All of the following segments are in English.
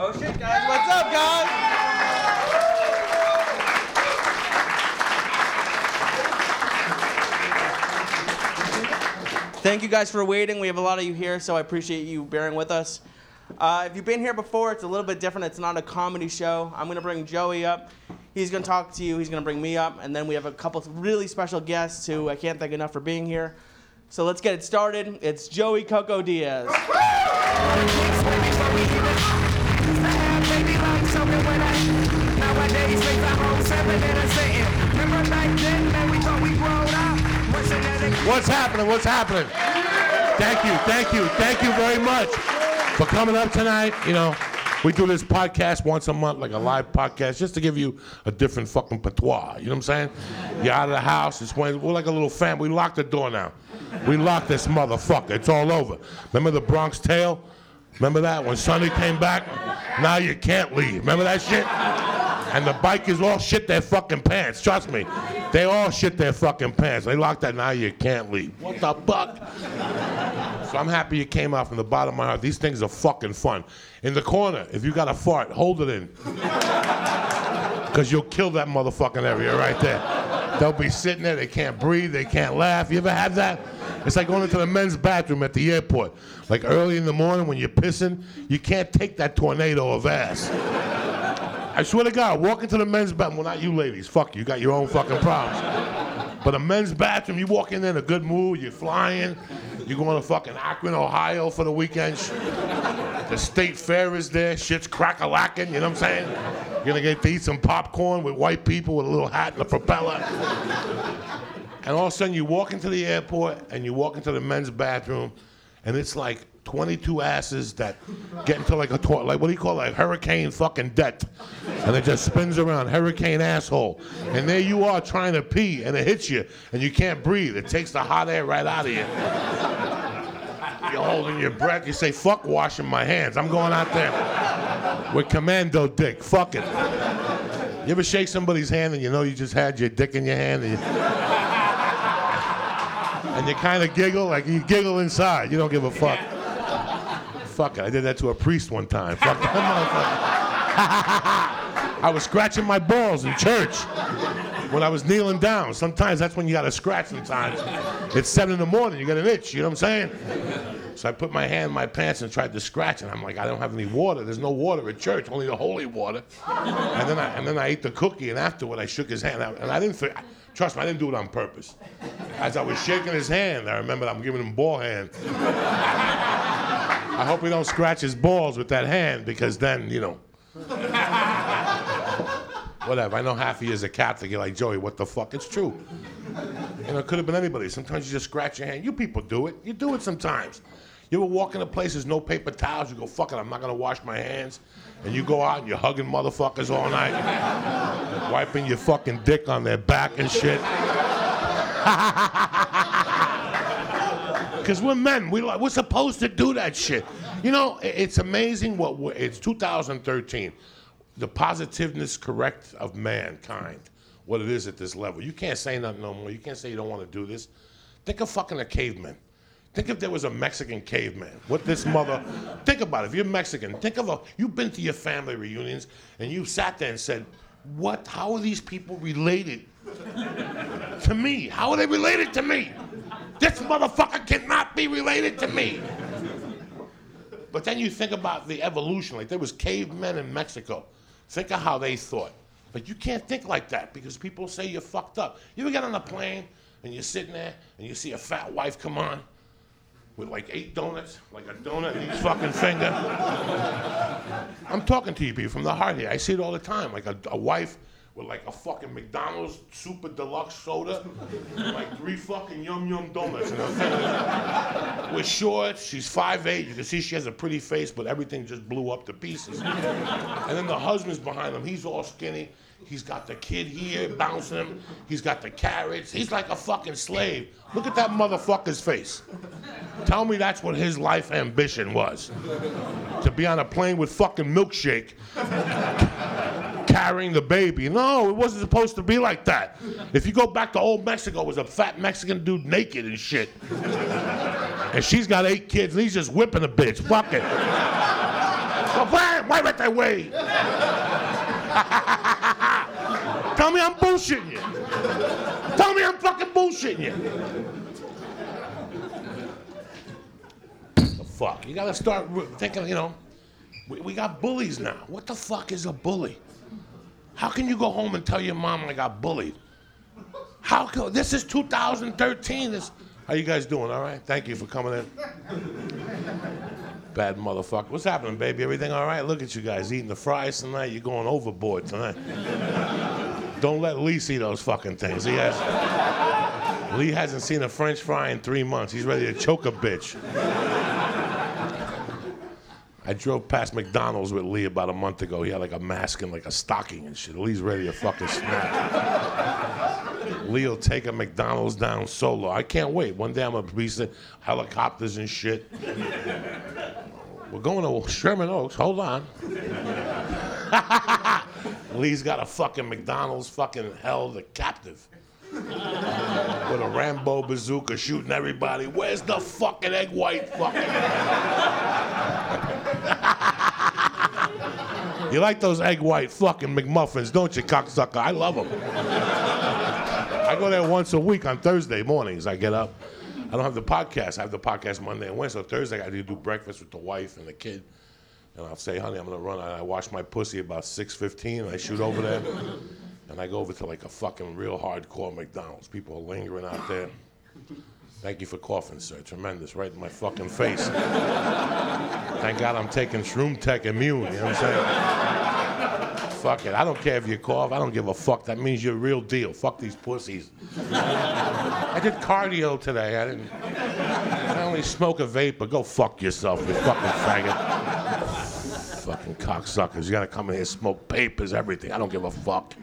Oh shit, guys, what's up, guys? Thank you guys for waiting. We have a lot of you here, so I appreciate you bearing with us. Uh, if you've been here before, it's a little bit different. It's not a comedy show. I'm gonna bring Joey up. He's gonna talk to you. He's gonna bring me up, and then we have a couple really special guests who I can't thank enough for being here. So let's get it started. It's Joey Coco Diaz. What's happening? What's happening? Thank you, thank you, thank you very much for coming up tonight. You know, we do this podcast once a month, like a live podcast, just to give you a different fucking patois. You know what I'm saying? You're out of the house. It's when we're like a little family. We lock the door now. We lock this motherfucker. It's all over. Remember the Bronx Tale? Remember that when Sonny came back? Now you can't leave. Remember that shit? And the bikers all shit their fucking pants. Trust me. They all shit their fucking pants. They locked that now you can't leave. What the fuck? So I'm happy you came out from the bottom of my heart. These things are fucking fun. In the corner, if you got a fart, hold it in. Because you'll kill that motherfucking area right there. They'll be sitting there, they can't breathe, they can't laugh. You ever had that? It's like going into the men's bathroom at the airport. Like early in the morning when you're pissing, you can't take that tornado of ass. I swear to God, walk into the men's bathroom. Well, not you ladies. Fuck you. You got your own fucking problems. But a men's bathroom, you walk in there in a good mood. You're flying. You're going to fucking Akron, Ohio for the weekend. The state fair is there. Shit's crack-a-lacking. You know what I'm saying? You're gonna get to eat some popcorn with white people with a little hat and a propeller. And all of a sudden, you walk into the airport and you walk into the men's bathroom, and it's like 22 asses that get into like a toilet, like what do you call it, hurricane fucking debt, and it just spins around, hurricane asshole, and there you are trying to pee, and it hits you, and you can't breathe. It takes the hot air right out of you. You're holding your breath. You say, "Fuck washing my hands. I'm going out there with commando dick. Fuck it." You ever shake somebody's hand and you know you just had your dick in your hand and you, and you kind of giggle, like you giggle inside. You don't give a fuck. Fuck it. I did that to a priest one time. Fuck that motherfucker. I was scratching my balls in church when I was kneeling down. Sometimes that's when you gotta scratch sometimes. It's seven in the morning, you got an itch, you know what I'm saying? So I put my hand in my pants and tried to scratch, and I'm like, I don't have any water. There's no water at church, only the holy water. And then I, and then I ate the cookie, and afterward I shook his hand, and I didn't. fi- Trust me, I didn't do it on purpose. As I was shaking his hand, I remembered I'm giving him ball hand. I hope he don't scratch his balls with that hand, because then you know. Whatever. I know half of you is a Catholic. You're like Joey. What the fuck? It's true. You know, it could have been anybody. Sometimes you just scratch your hand. You people do it. You do it sometimes. You ever walk into places, no paper towels, you go, fuck it, I'm not gonna wash my hands. And you go out and you're hugging motherfuckers all night, wiping your fucking dick on their back and shit. Because we're men, we, like- we're supposed to do that shit. You know, it's amazing what we're, it's 2013. The positiveness correct of mankind, what it is at this level. You can't say nothing no more. You can't say you don't want to do this. Think of fucking a caveman. Think if there was a Mexican caveman. What this mother. Think about it. If you're Mexican, think of a. You've been to your family reunions and you sat there and said, "What? How are these people related to me? How are they related to me? This motherfucker cannot be related to me." But then you think about the evolution. Like there was cavemen in Mexico. Think of how they thought. But you can't think like that because people say you're fucked up. You ever get on a plane and you're sitting there and you see a fat wife come on with like eight donuts, like a donut in each fucking finger? I'm talking to you people from the heart here. I see it all the time. Like a, a wife with like a fucking McDonald's super deluxe soda, and like three fucking yum yum donuts in her finger. With shorts, she's 5'8. You can see she has a pretty face, but everything just blew up to pieces. And then the husband's behind him. He's all skinny. He's got the kid here bouncing him. He's got the carrots. He's like a fucking slave. Look at that motherfucker's face. Tell me that's what his life ambition was. To be on a plane with fucking milkshake carrying the baby. No, it wasn't supposed to be like that. If you go back to old Mexico, it was a fat Mexican dude naked and shit. And she's got eight kids and he's just whipping a bitch. Fuck it. Ba-bam! muévete, güey. Tell me I'm bullshitting you. Tell me I'm fucking bullshitting you. The fuck? You gotta start thinking, you know, we, we got bullies now. What the fuck is a bully? How can you go home and tell your mom I got bullied? How come this is 2013? This how you guys doing? All right. Thank you for coming in. Bad motherfucker. What's happening, baby? Everything all right? Look at you guys eating the fries tonight. You're going overboard tonight. Don't let Lee see those fucking things. He has. Lee hasn't seen a French fry in three months. He's ready to choke a bitch. I drove past McDonald's with Lee about a month ago. He had like a mask and like a stocking and shit. Lee's ready to fucking snap. Lee will take a McDonald's down solo. I can't wait. One day I'm gonna be helicopters and shit. We're going to Sherman Oaks. Hold on. Lee's got a fucking McDonald's fucking held captive. With a Rambo bazooka shooting everybody. Where's the fucking egg white fucking? You like those egg white fucking McMuffins, don't you, cocksucker? I love them. I go there once a week on Thursday mornings. I get up. I don't have the podcast. I have the podcast Monday and Wednesday. So Thursday, I to do breakfast with the wife and the kid. And I'll say, honey, I'm going to run. I wash my pussy about 6.15 and I shoot over there. And I go over to like a fucking real hardcore McDonald's. People are lingering out there. Thank you for coughing, sir. Tremendous. Right in my fucking face. Thank God I'm taking Shroom Tech Immune. You know what I'm saying? Fuck it. I don't care if you cough. I don't give a fuck. That means you're a real deal. Fuck these pussies. I did cardio today. I didn't. I only smoke a vape, but go fuck yourself, you fucking faggot. Fucking cocksuckers. You gotta come in here, smoke papers, everything. I don't give a fuck.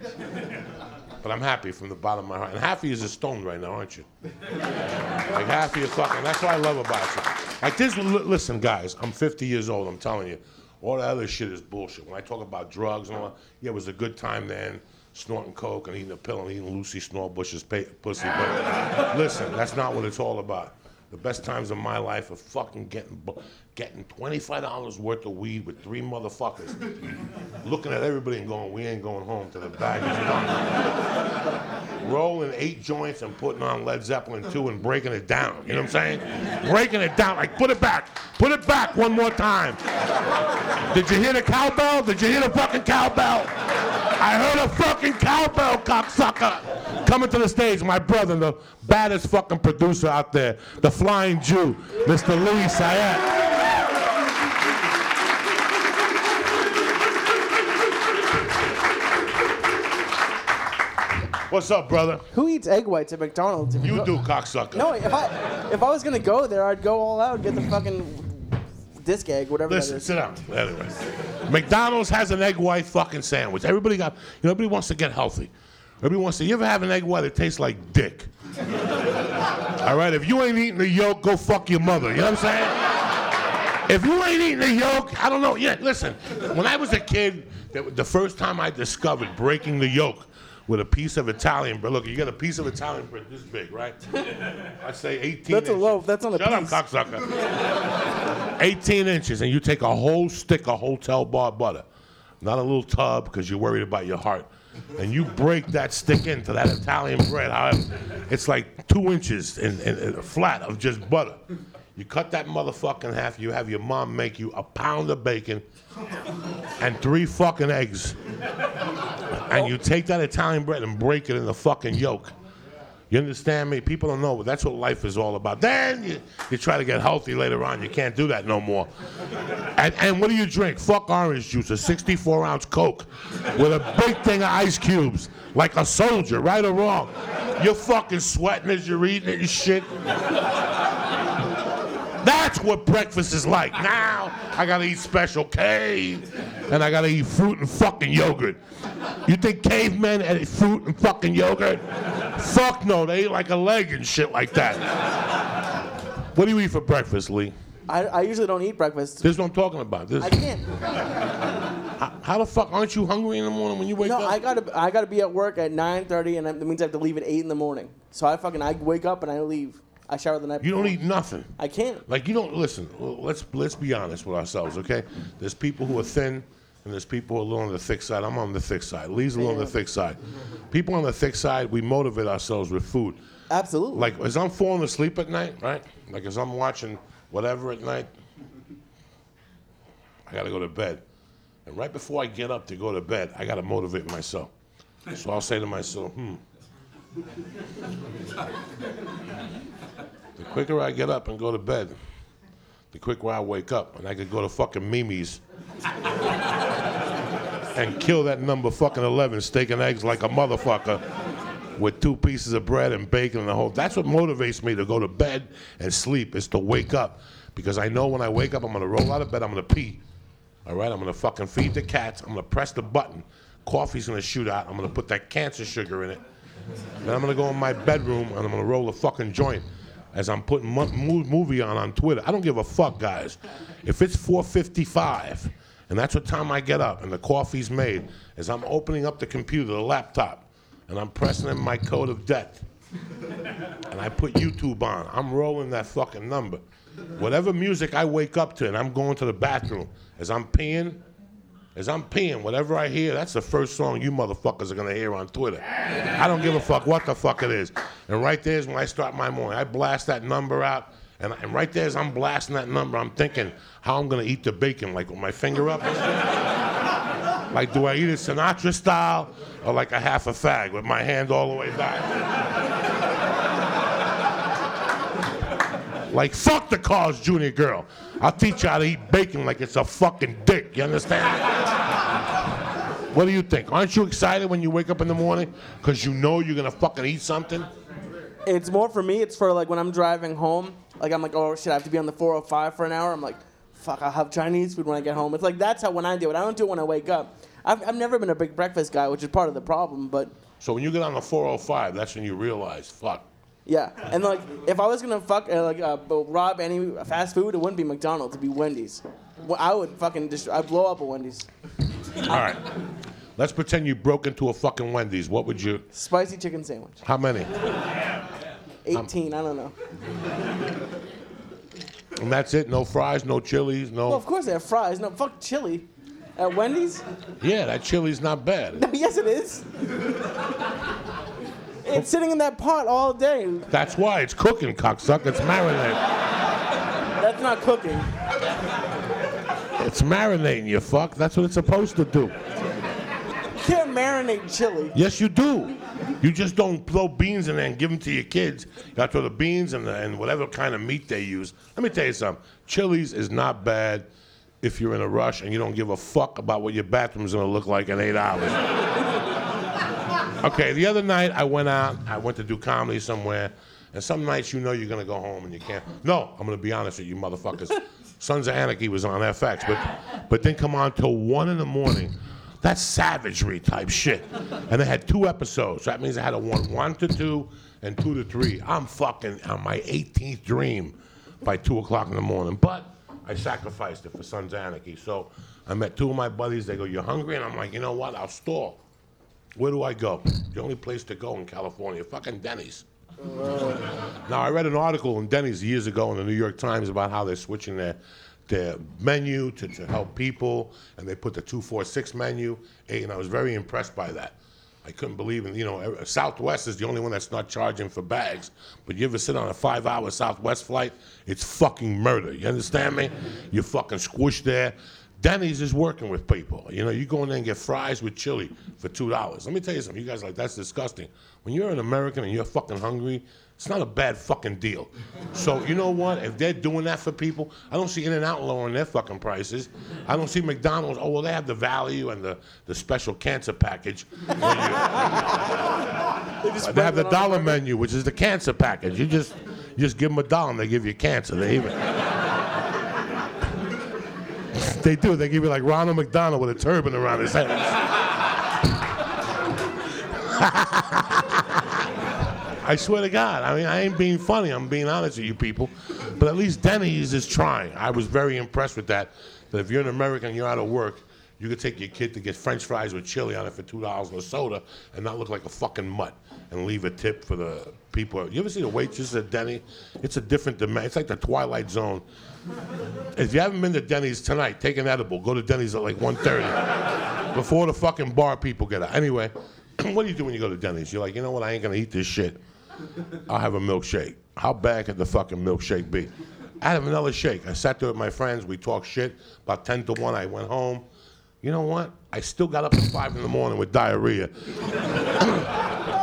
But I'm happy from the bottom of my heart. And half of you is a stone right now, aren't you? Like half of you fucking. That's what I love about you. Like this. li- Listen, guys. I'm 50 years old. I'm telling you, all that other shit is bullshit. When I talk about drugs and all that, yeah, it was a good time then, snorting coke and eating a pill and eating Lucy Snorbush's pussy. But listen, that's not what it's all about. The best times of my life are fucking getting getting $25 worth of weed with three motherfuckers, looking at everybody and going, "We ain't going home to the bag is done." rolling eight joints and putting on Led Zeppelin 2 and breaking it down. You know what I'm saying? Breaking it down. Like, put it back. Put it back one more time. Did you hear the cowbell? Did you hear the fucking cowbell? I heard a fucking cowbell, cocksucker. Coming to the stage, my brother, the baddest fucking producer out there, the flying Jew, Mr. Lee Syatt. What's up, brother? Who eats egg whites at McDonald's? If You go- do, cocksucker. No, if I if I was gonna go there, I'd go all out and get the fucking disc egg, whatever Listen, that is. sit down. Anyway, McDonald's has an egg white fucking sandwich. Everybody got, you know, everybody wants to get healthy. Everybody wants to. You ever have an egg white that tastes like dick? All right, if you ain't eating the yolk, go fuck your mother. You know what I'm saying? If you ain't eating the yolk, I don't know. Yeah, listen. When I was a kid, the first time I discovered breaking the yolk with a piece of Italian bread. Look, you got a piece of Italian bread this big, right? I say 18. That's a loaf. That's not a Shut piece. up, cocksucker. 18 inches, and you take a whole stick of hotel bar butter, not a little tub because you're worried about your heart, and you break that stick into that Italian bread. However, it's like two inches in, in, in flat of just butter. You cut that motherfucker in half. You have your mom make you a pound of bacon and three fucking eggs, and you take that Italian bread and break it in the fucking yolk. You understand me? People don't know, that's what life is all about. Then you, you try to get healthy later on. You can't do that no more. And, and what do you drink? Fuck orange juice, a 64 ounce Coke with a big thing of ice cubes, like a soldier, right or wrong. You're fucking sweating as you're eating it and shit. That's what breakfast is like. Now I gotta eat Special K, and I gotta eat fruit and fucking yogurt. You think cavemen ate fruit and fucking yogurt? Fuck no, they ate like a leg and shit like that. What do you eat for breakfast, Lee? I, I usually don't eat breakfast. This is what I'm talking about. This, I can't. how, the fuck aren't you hungry in the morning when you wake No, up? I gotta I gotta be at work at 9:30, and that means I have to leave at eight in the morning. So I fucking I wake up and I leave. I shower the night. you don't eat nothing. I can't. Like you don't listen. Let's let's be honest with ourselves, okay? There's people who are thin, and there's people who are a little on the thick side. I'm on the thick side. Lee's a little on the thick side. People on the thick side, we motivate ourselves with food. Absolutely. Like as I'm falling asleep at night, right? Like as I'm watching whatever at night, I gotta go to bed. And right before I get up to go to bed, I gotta motivate myself. So I'll say to myself, hmm. The quicker I get up and go to bed, the quicker I wake up, and I could go to fucking Mimi's and kill that number fucking 11 steak and eggs like a motherfucker with two pieces of bread and bacon and the whole. That's what motivates me to go to bed and sleep is to wake up because I know when I wake up I'm gonna roll out of bed, I'm gonna pee. All right, I'm gonna fucking feed the cats. I'm gonna press the button. Coffee's gonna shoot out. I'm gonna put that cancer sugar in it. Then I'm gonna go in my bedroom and I'm gonna roll a fucking joint as I'm putting mo- mo- movie on on Twitter. I don't give a fuck, guys. If it's 4:55 and that's what time I get up and the coffee's made, as I'm opening up the computer, the laptop, and I'm pressing in my code of death, and I put YouTube on, I'm rolling that fucking number. Whatever music I wake up to, and I'm going to the bathroom, as I'm peeing, as I'm peeing, whatever I hear, that's the first song you motherfuckers are gonna hear on Twitter. I don't give a fuck what the fuck it is. And right there is when I start my morning. I blast that number out, and, and right there as I'm blasting that number, I'm thinking how I'm gonna eat the bacon, like with my finger up. like, do I eat it Sinatra style, or like a half a fag with my hand all the way back? Like, fuck the Carl's Jr. girl. I'll teach you how to eat bacon like it's a fucking dick. You understand? what do you think? Aren't you excited when you wake up in the morning because you know you're gonna fucking eat something? It's more for me. It's for like when I'm driving home. Like I'm like, oh shit, I have to be on the 405 for an hour. I'm like, fuck, I'll have Chinese food when I get home. It's like that's how when I do it. I don't do it when I wake up. I've, I've never been a big breakfast guy, which is part of the problem. But So when you get on the 405, that's when you realize, fuck. Yeah, and like if I was gonna fuck uh, like uh, rob any fast food, it wouldn't be McDonald's. It'd be Wendy's. Well, I would fucking just I'd blow up a Wendy's. All right. Let's pretend you broke into a fucking Wendy's. What would you? Spicy chicken sandwich. How many? 18. I don't know. And that's it. No fries, no chilies, No. Well, of course they have fries. No, fuck chili. At Wendy's? Yeah, that chili's not bad. yes, it is. It's sitting in that pot all day. That's why it's cooking, cocksucker. It's marinating. That's not cooking. It's marinating, you fuck. That's what it's supposed to do. You can't marinate chili. Yes, you do. You just don't throw beans in there and give them to your kids. You got to throw the beans and, the, and whatever kind of meat they use. Let me tell you something. Chili's is not bad if you're in a rush and you don't give a fuck about what your bathroom's gonna look like in eight hours. okay, the other night I went out. I went to do comedy somewhere, and some nights you know you're gonna go home and you can't. No, I'm gonna be honest with you, motherfuckers. Sons of Anarchy was on FX, but but didn't come on till one in the morning. That's savagery type shit. And they had two episodes. So That means I had to one one to two and two to three. I'm fucking on my 18th dream by two o'clock in the morning. But I sacrificed it for Sons of Anarchy. So I met two of my buddies. They go, "You're hungry?" And I'm like, "You know what? I'll stall." Where do I go? The only place to go in California, fucking Denny's. Now I read an article in Denny's years ago in the New York Times about how they're switching their their menu to, to help people, and they put the two four six menu, eh, and I was very impressed by that. I couldn't believe it. You know, Southwest is the only one that's not charging for bags. But you ever sit on a five-hour Southwest flight? It's fucking murder. You understand me? You're fucking squished there. Denny's is working with people. You know, you go in there and get fries with chili for two dollars. Let me tell you something. You guys are like that's disgusting. When you're an American and you're fucking hungry, it's not a bad fucking deal. So you know what? If they're doing that for people, I don't see In and Out lowering their fucking prices. I don't see McDonald's. Oh well, they have the value and the, the special cancer package. you- they have the dollar menu, which is the cancer package. You just you just give them a dollar and they give you cancer. They even they do. They give you like Ronald McDonald with a turban around his head. I swear to God. I mean, I ain't being funny. I'm being honest with you people. But at least Denny's is trying. I was very impressed with that. That if you're an American, and you're out of work, You could take your kid to get French fries with chili on it for two dollars and a soda, and not look like a fucking mutt, and leave a tip for the people. You ever see the waitress at Denny? It's a different dimension. It's like the Twilight Zone. If you haven't been to Denny's tonight, take an edible. Go to Denny's at like 1.30 before the fucking bar people get out. Anyway, what do you do when you go to Denny's? You're like, you know what? I ain't gonna eat this shit. I'll have a milkshake. How bad could the fucking milkshake be? I had another shake. I sat there with my friends. We talked shit. About 10 to 1, I went home. You know what? I still got up at 5 in the morning with diarrhea.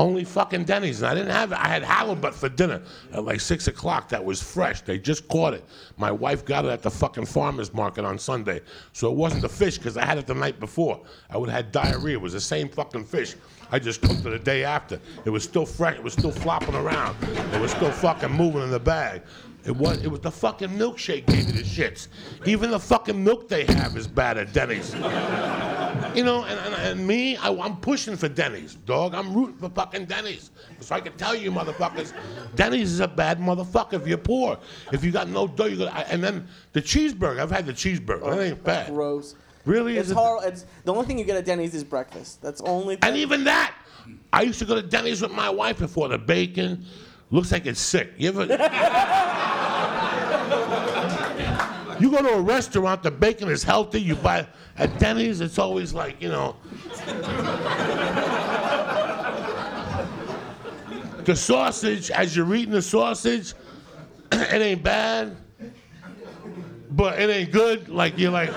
Only fucking Denny's. And I didn't have it. I had halibut for dinner at like 6 o'clock. That was fresh. They just caught it. My wife got it at the fucking farmer's market on Sunday. So it wasn't the fish because I had it the night before. I would have had diarrhea. It was the same fucking fish. I just cooked it the day after. It was still fresh. It was still flopping around. It was still fucking moving in the bag. It was it was the fucking milkshake gave me the shits. Even the fucking milk they have is bad at Denny's. You know, and, and, and me, I, am pushing for Denny's, dog. I'm rooting for fucking Denny's. So I can tell you, motherfuckers, Denny's is a bad motherfucker if you're poor. If you got no dough, you got. And then the cheeseburger. I've had the cheeseburger. that ain't bad. Oh, gross. Really? It's hard. It's the only thing you get at Denny's is breakfast. That's only. Thing. And even that, I used to go to Denny's with my wife before the bacon. Looks like it's sick. You ever? you go to a restaurant, the bacon is healthy. You buy at Denny's, it's always like you know. the sausage, as you're eating the sausage, it ain't bad, but it ain't good. Like you're like,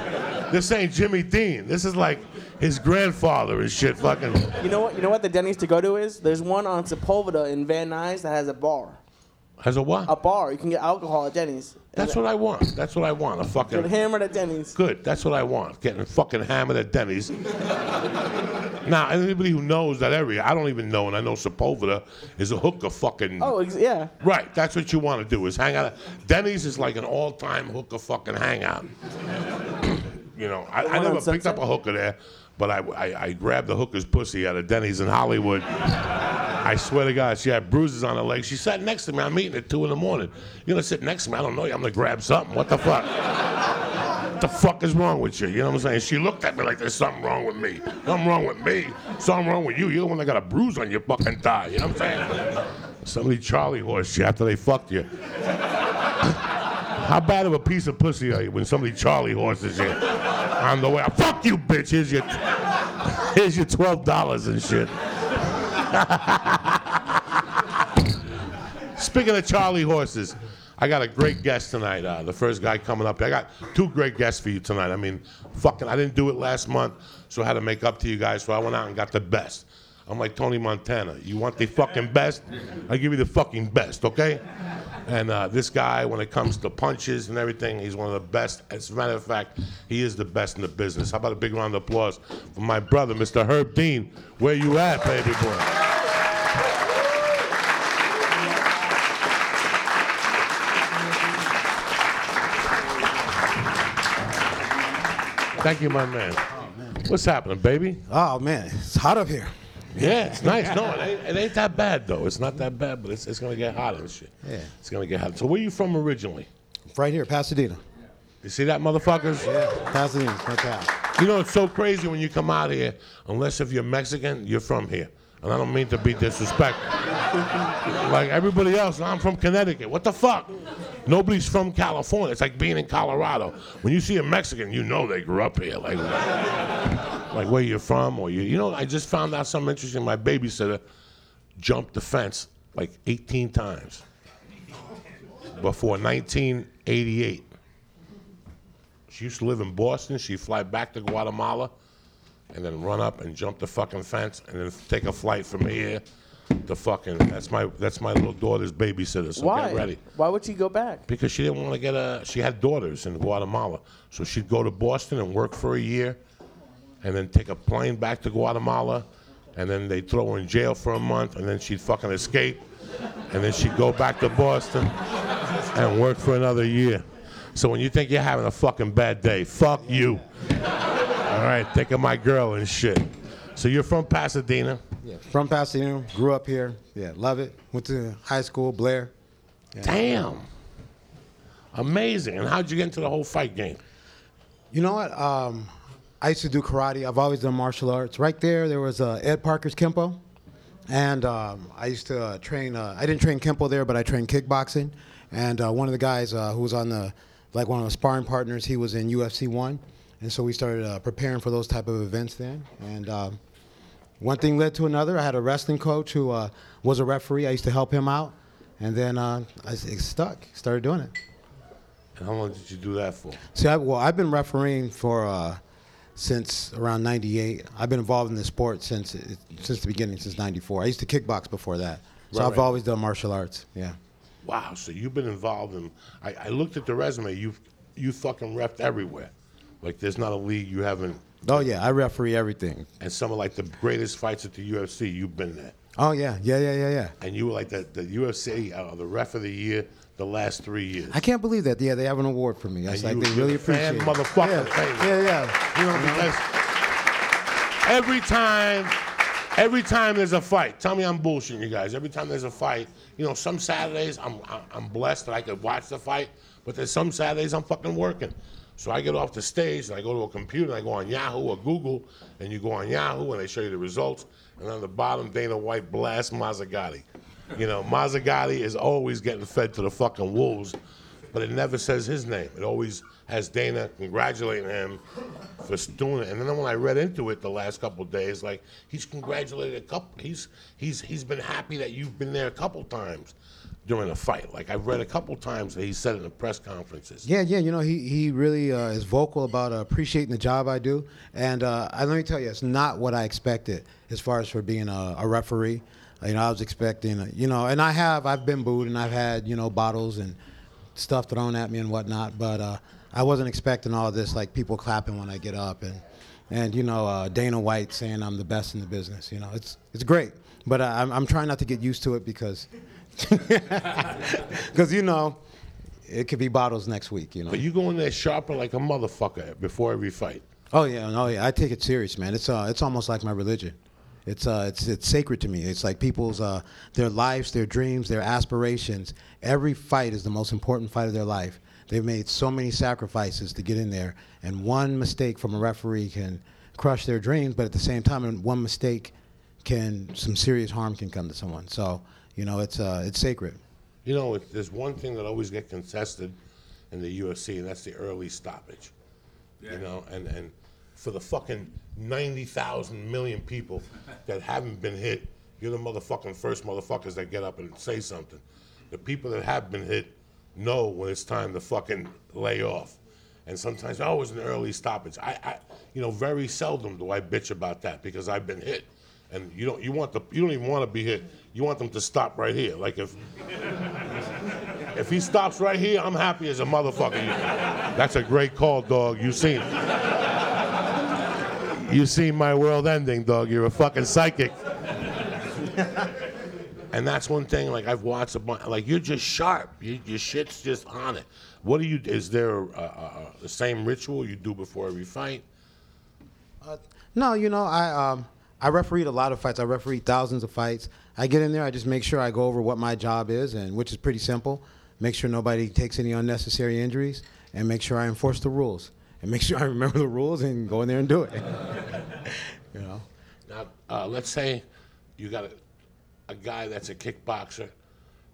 this ain't Jimmy Dean. This is like his grandfather and shit. Fucking. You know what? You know what the Denny's to go to is? There's one on Sepulveda in Van Nuys that has a bar. Has a what? A bar. You can get alcohol at Denny's. That's what I want. That's what I want. A Get fucking hammered at Denny's. good. That's what I want. Getting fucking hammered at Denny's. now, anybody who knows that area, I don't even know, and I know Sepulveda is a hooker fucking. Oh, ex- yeah. Right. That's what you want to do is hang out. At, Denny's is like an all-time hooker fucking hangout. you know, I, I one on never picked up a hooker there, but I, I, I grabbed the hooker's pussy out of Denny's in Hollywood. I swear to God, she had bruises on her legs. She sat next to me. I'm eating at two in the morning. You're gonna sit next to me. I don't know you. I'm gonna grab something. What the fuck? What the fuck is wrong with you? You know what I'm saying? She looked at me like there's something wrong with me. Something wrong with me. Something wrong with you. You're the one that got a bruise on your fucking thigh. You know what I'm saying? Somebody Charlie horsed you after they fucked you. How bad of a piece of pussy are you when somebody Charlie horses you on the way? I, Fuck you, bitch. Here's your, here's your twelve dollars and shit. Speaking of Charlie horses, I got a great guest tonight. Uh, the first guy coming up. I got two great guests for you tonight. I mean, fucking, I didn't do it last month, so I had to make up to you guys. So I went out and got the best. I'm like Tony Montana. You want the fucking best? I give you the fucking best, okay? And uh, this guy, when it comes to punches and everything, he's one of the best. As a matter of fact, he is the best in the business. How about a big round of applause for my brother, Mr. Herb Dean? Where you at, baby boy? Thank you, my man. What's happening, baby? Oh man, it's hot up here. Yeah, it's nice. No, it ain't, it ain't that bad though. It's not that bad, but it's, it's gonna get hot and shit. Yeah. It's gonna get hot. So where you from originally? Right here, Pasadena. You see that, motherfuckers? Yeah, Pasadena, my town. You know, it's so crazy when you come out here, unless if you're Mexican, you're from here. And I don't mean to be disrespectful. like everybody else, I'm from Connecticut. What the fuck? Nobody's from California. It's like being in Colorado. When you see a Mexican, you know they grew up here. Like, like where you're from, or you. You know, I just found out something interesting. My babysitter jumped the fence like 18 times before 1988. She used to live in Boston. She'd fly back to Guatemala and then run up and jump the fucking fence and then take a flight from here to fucking. That's my that's my little daughter's babysitter. So Why? get ready. Why would she go back? Because she didn't want to get a. She had daughters in Guatemala, so she'd go to Boston and work for a year, and then take a plane back to Guatemala, and then they'd throw her in jail for a month, and then she'd fucking escape, and then she'd go back to Boston and work for another year. So when you think you're having a fucking bad day, fuck you. All right, think of my girl and shit. So you're from Pasadena. Yeah, from Pasadena, grew up here. Yeah, love it. Went to high school, Blair. Damn. Amazing. And how'd you get into the whole fight game? You know what? Um, I used to do karate. I've always done martial arts. Right there, there was uh, Ed Parker's Kenpo, and um, I used to uh, train. Uh, I didn't train Kenpo there, but I trained kickboxing. And uh, one of the guys uh, who was on the, like one of the sparring partners, he was in UFC one, and so we started uh, preparing for those type of events then. And um, one thing led to another. I had a wrestling coach who uh, was a referee. I used to help him out, and then uh, I stuck. Started doing it. And how long did you do that for? See, I, well, I've been refereeing for uh, since around '98. I've been involved in the sport since it, since the beginning, since '94. I used to kickbox before that, so Right, I've right. always done martial arts. Yeah. Wow, so you've been involved in. I, I looked at the resume. You've you fucking repped everywhere. Like there's not a league you haven't. Oh yeah, I referee everything. And some of like the greatest fights at the UFC, you've been there. Oh yeah, yeah, yeah, yeah, yeah. And you were like the, the UFC, uh, the ref of the year, the last three years. I can't believe that. Yeah, they have an award for me. That's And like you- they really you're fan appreciate it. motherfucker, Yeah, yeah, yeah. You know, because every time, every time there's a fight, tell me I'm bullshitting you guys. Every time there's a fight, you know, some Saturdays I'm- I'm blessed that I could watch the fight, but there's some Saturdays I'm fucking working. So I get off the stage and I go to a computer and I go on Yahoo or Google, and you go on Yahoo and they show you the results, and on the bottom Dana White blasts Mazzagatti. You know, Mazzagatti is always getting fed to the fucking wolves, but it never says his name. It always has Dana congratulating him for doing it. And then when I read into it the last couple days, like he's congratulated a couple. He's he's he's been happy that you've been there a couple times during a fight. Like I've read a couple times that he said it in press conferences. Yeah, yeah, you know, he, he really uh, is vocal about uh, appreciating the job I do. And uh, let me tell you, it's not what I expected as far as for being a, a referee. Uh, You know, I was expecting, uh, you know, and I have, I've been booed and I've had, you know, bottles and stuff thrown at me and whatnot, but uh, I wasn't expecting all this, like people clapping when I get up and, and you know, Dana White saying I'm the best in the business. You know, it's, it's great. But I'm, I'm trying not to get used to it because, because, you know, it could be bottles next week, you know. But you go in there sharper like a motherfucker before every fight. Oh yeah, oh yeah. I take it serious, man. It's uh, it's almost like my religion. It's uh, it's it's sacred to me. It's like people's uh, their lives, their dreams, their aspirations. Every fight is the most important fight of their life. They've made so many sacrifices to get in there, and one mistake from a referee can crush their dreams. But at the same time, one mistake can some serious harm can come to someone. So you know, it's uh, it's sacred. You know, it, there's one thing that always get contested in the UFC, and that's the early stoppage. You know, and and for the fucking ninety thousand million people that haven't been hit, you're the motherfucking first motherfuckers that get up and say something. The people that have been hit know when it's time to fucking lay off. And sometimes, oh, it was an early stoppage. I, I, you know, very seldom do I bitch about that because I've been hit. And you don't, you want the, you don't even want to be here. You want them to stop right here. Like if, if he stops right here, I'm happy as a motherfucker. That's a great call, dog. You seen You seen my world ending, dog. You're a fucking psychic. and that's one thing. Like I've watched a bunch. Like you're just sharp. You, your shit's just on it. What do you? Is there a, a, a, the same ritual you do before every fight? No, you know, I um, I refereed a lot of fights. I refereed thousands of fights. I get in there, I just make sure I go over what my job is, and which is pretty simple. Make sure nobody takes any unnecessary injuries, and make sure I enforce the rules, and make sure I remember the rules and go in there and do it. you know. Now, uh, let's say you got a, a guy that's a kickboxer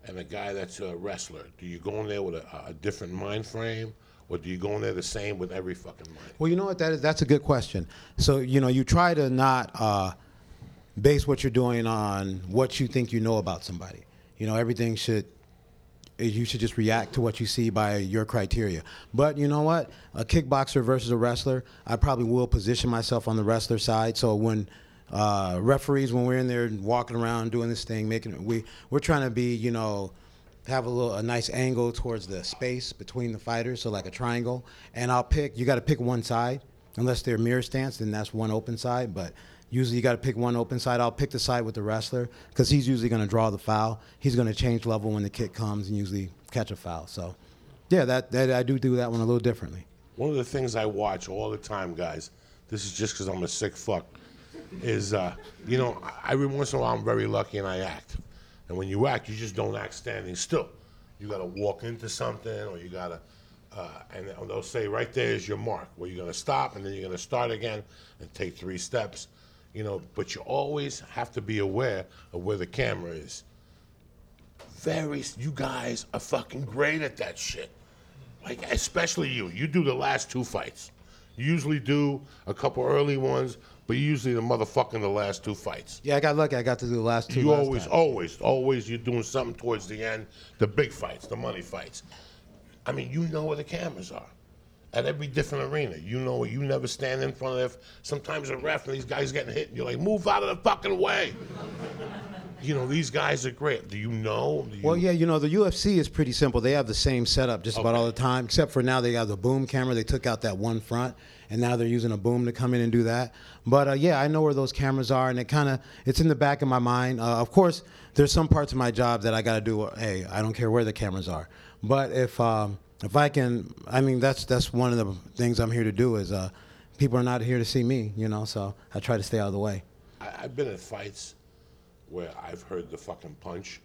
and a guy that's a wrestler. Do you go in there with a, a different mind frame, or do you go in there the same with every fucking mind? Well, you know what? That is that's a good question. So you know, you try to not uh, base what you're doing on what you think you know about somebody. You know, everything should you should just react to what you see by your criteria. But you know what? A kickboxer versus a wrestler, I probably will position myself on the wrestler side. So when uh, referees, when we're in there walking around doing this thing, making we we're trying to be, you know, have a little a nice angle towards the space between the fighters, so like a triangle. And I'll pick. You got to pick one side, unless they're mirror stance, then that's one open side. But usually you got to pick one open side. I'll pick the side with the wrestler because he's usually going to draw the foul. He's going to change level when the kick comes and usually catch a foul. So, yeah, that, that I do do that one a little differently. One of the things I watch all the time, guys, this is just because I'm a sick fuck, is, uh, you know, every once in a while I'm very lucky and I act. And when you act, you just don't act standing still. You got to walk into something or you got to Uh, and they'll say right there is your mark where you're going to stop and then you're going to start again and take three steps. You know, but you always have to be aware of where the camera is. Very, you guys are fucking great at that shit. Like, especially you. You do the last two fights. You usually do a couple early ones, but usually the motherfucking the last two fights. Yeah, I got lucky. I got to do the last two. You last always, time. always, always, you're doing something towards the end, the big fights, the money fights. I mean, you know where the cameras are at every different arena. You know, you never stand in front of. Sometimes a ref and these guys getting hit, and you're like, move out of the fucking way. you know, these guys are great. Do you know? Do you, Well, yeah, you know, the UFC is pretty simple. They have the same setup just about all the time, except for now they got the boom camera. They took out that one front, and now they're using a boom to come in and do that. But uh, yeah, I know where those cameras are, and it kind of it's in the back of my mind. Uh, of course, there's some parts of my job that I got to do. uh, Hey, I don't care where the cameras are, but if um, if I can, I mean, that's that's one of the things I'm here to do. Is uh, people are not here to see me, you know, so I try to stay out of the way. I, I've been at fights where I've heard the fucking punch,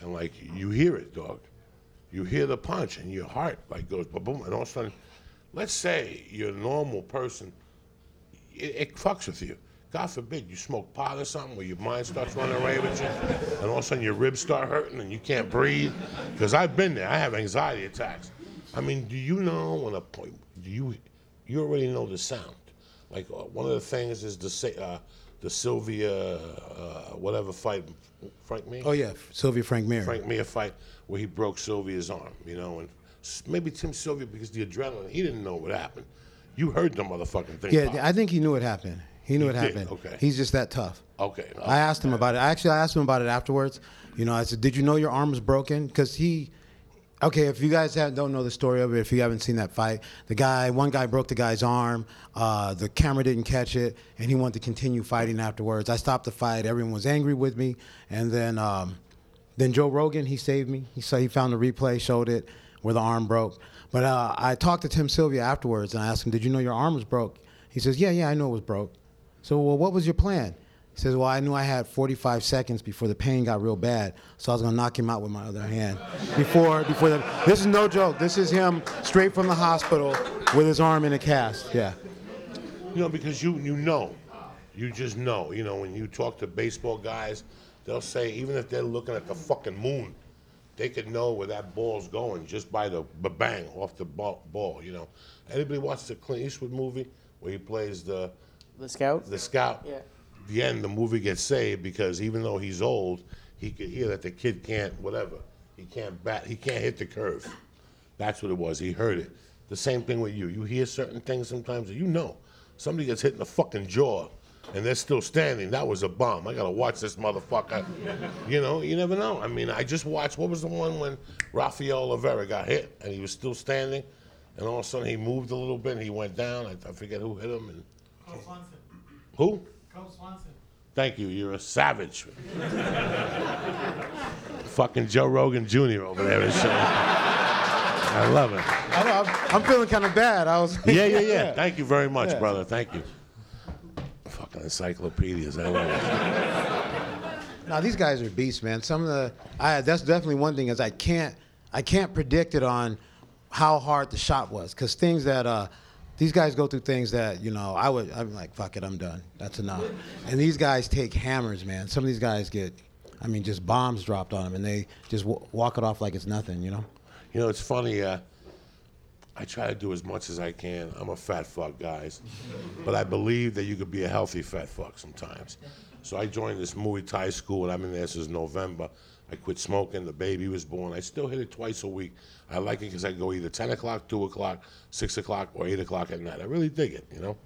and like you hear it, dog. You hear the punch, and your heart like goes boom, and all of a sudden, let's say you're a normal person, it, it fucks with you. God forbid you smoke pot or something where your mind starts running away with you, and all of a sudden your ribs start hurting and you can't breathe. Because I've been there. I have anxiety attacks. I mean, do you know when a point? Do you you already know the sound? Like uh, one of the things is the uh, the Sylvia uh, whatever fight, Frank Mir. Oh yeah, Sylvia Frank Mir. Frank Mir fight where he broke Sylvia's arm, you know, and maybe Tim Sylvia because the adrenaline, he didn't know what happened. You heard the motherfucking thing. Yeah, pop. I think he knew what happened. He knew it did, happened. okay. He's just that tough. Okay. I asked him about it. Actually, I asked him about it afterwards. You know, I said, "Did you know your arm was broken?" Because he, okay, if you guys have, don't know the story of it, if you haven't seen that fight, the guy, one guy broke the guy's arm. Uh, the camera didn't catch it, and he wanted to continue fighting afterwards. I stopped the fight. Everyone was angry with me, and then, um, then Joe Rogan, he saved me. He said he found the replay, showed it where the arm broke. But uh, I talked to Tim Sylvia afterwards, and I asked him, "Did you know your arm was broke?" He says, "Yeah, yeah, I know it was broke." So, well, what was your plan? He says, well, I knew I had 45 seconds before the pain got real bad, so I was gonna knock him out with my other hand. Before, before the, this is no joke. This is him straight from the hospital with his arm in a cast. Yeah. You know, because you you know, you just know. You know, when you talk to baseball guys, they'll say even if they're looking at the fucking moon, they could know where that ball's going just by the bang off the ball, ball. You know, anybody watch the Clint Eastwood movie where he plays the The scout. the scout? Yeah. The end, the movie gets saved because even though he's old, he could hear that the kid can't whatever. He can't bat. He can't hit the curve. That's what it was. He heard it. The same thing with you. You hear certain things sometimes that you know. Somebody gets hit in the fucking jaw and they're still standing. That was a bomb. I gotta watch this motherfucker. You know, you never know. I mean, I just watched what was the one when Rafael Oliveira got hit and he was still standing and all of a sudden he moved a little bit and he went down. I, I forget who hit him and Cub Swanson. who? Cub Swanson. Thank you. You're a savage. Fucking Joe Rogan Jr. over there and shit. Uh, I love it. I know, I'm, I'm feeling kind of bad. I was. Yeah, yeah, yeah. Thank you very much, Yeah. brother. Thank you. Encyclopedias. I love it. Now these guys are beasts, man. Some of the, I, that's definitely one thing is I can't, I can't predict it on how hard the shot was, because things that, uh, these guys go through things that you know I would, I'm like, fuck it, I'm done. That's enough. And these guys take hammers, man. Some of these guys get, I mean, just bombs dropped on them, and they just w- walk it off like it's nothing, you know. You know, it's funny. Uh, I try to do as much as I can. I'm a fat fuck, guys. But I believe that you could be a healthy fat fuck sometimes. So I joined this Muay Thai school, and I've been there since November. I quit smoking. The baby was born. I still hit it twice a week. I like it because I go either 10 o'clock, 2 o'clock, 6 o'clock, or 8 o'clock at night. I really dig it, you know?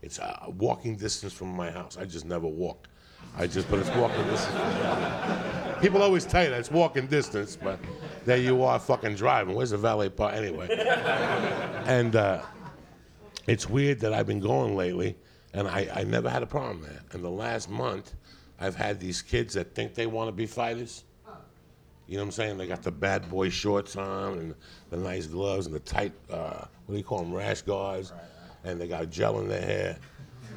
It's a walking distance from my house. I just never walk. I just, but it's walking distance. People always tell you that it's walking distance, but there you are fucking driving. Where's the valet park anyway? and uh, it's weird that I've been going lately, and I, I never had a problem there. And the last month, I've had these kids that think they want to be fighters. You know what I'm saying? They got the bad boy shorts on and the nice gloves and the tight, uh, what do you call them, rash guards, and they got gel in their hair.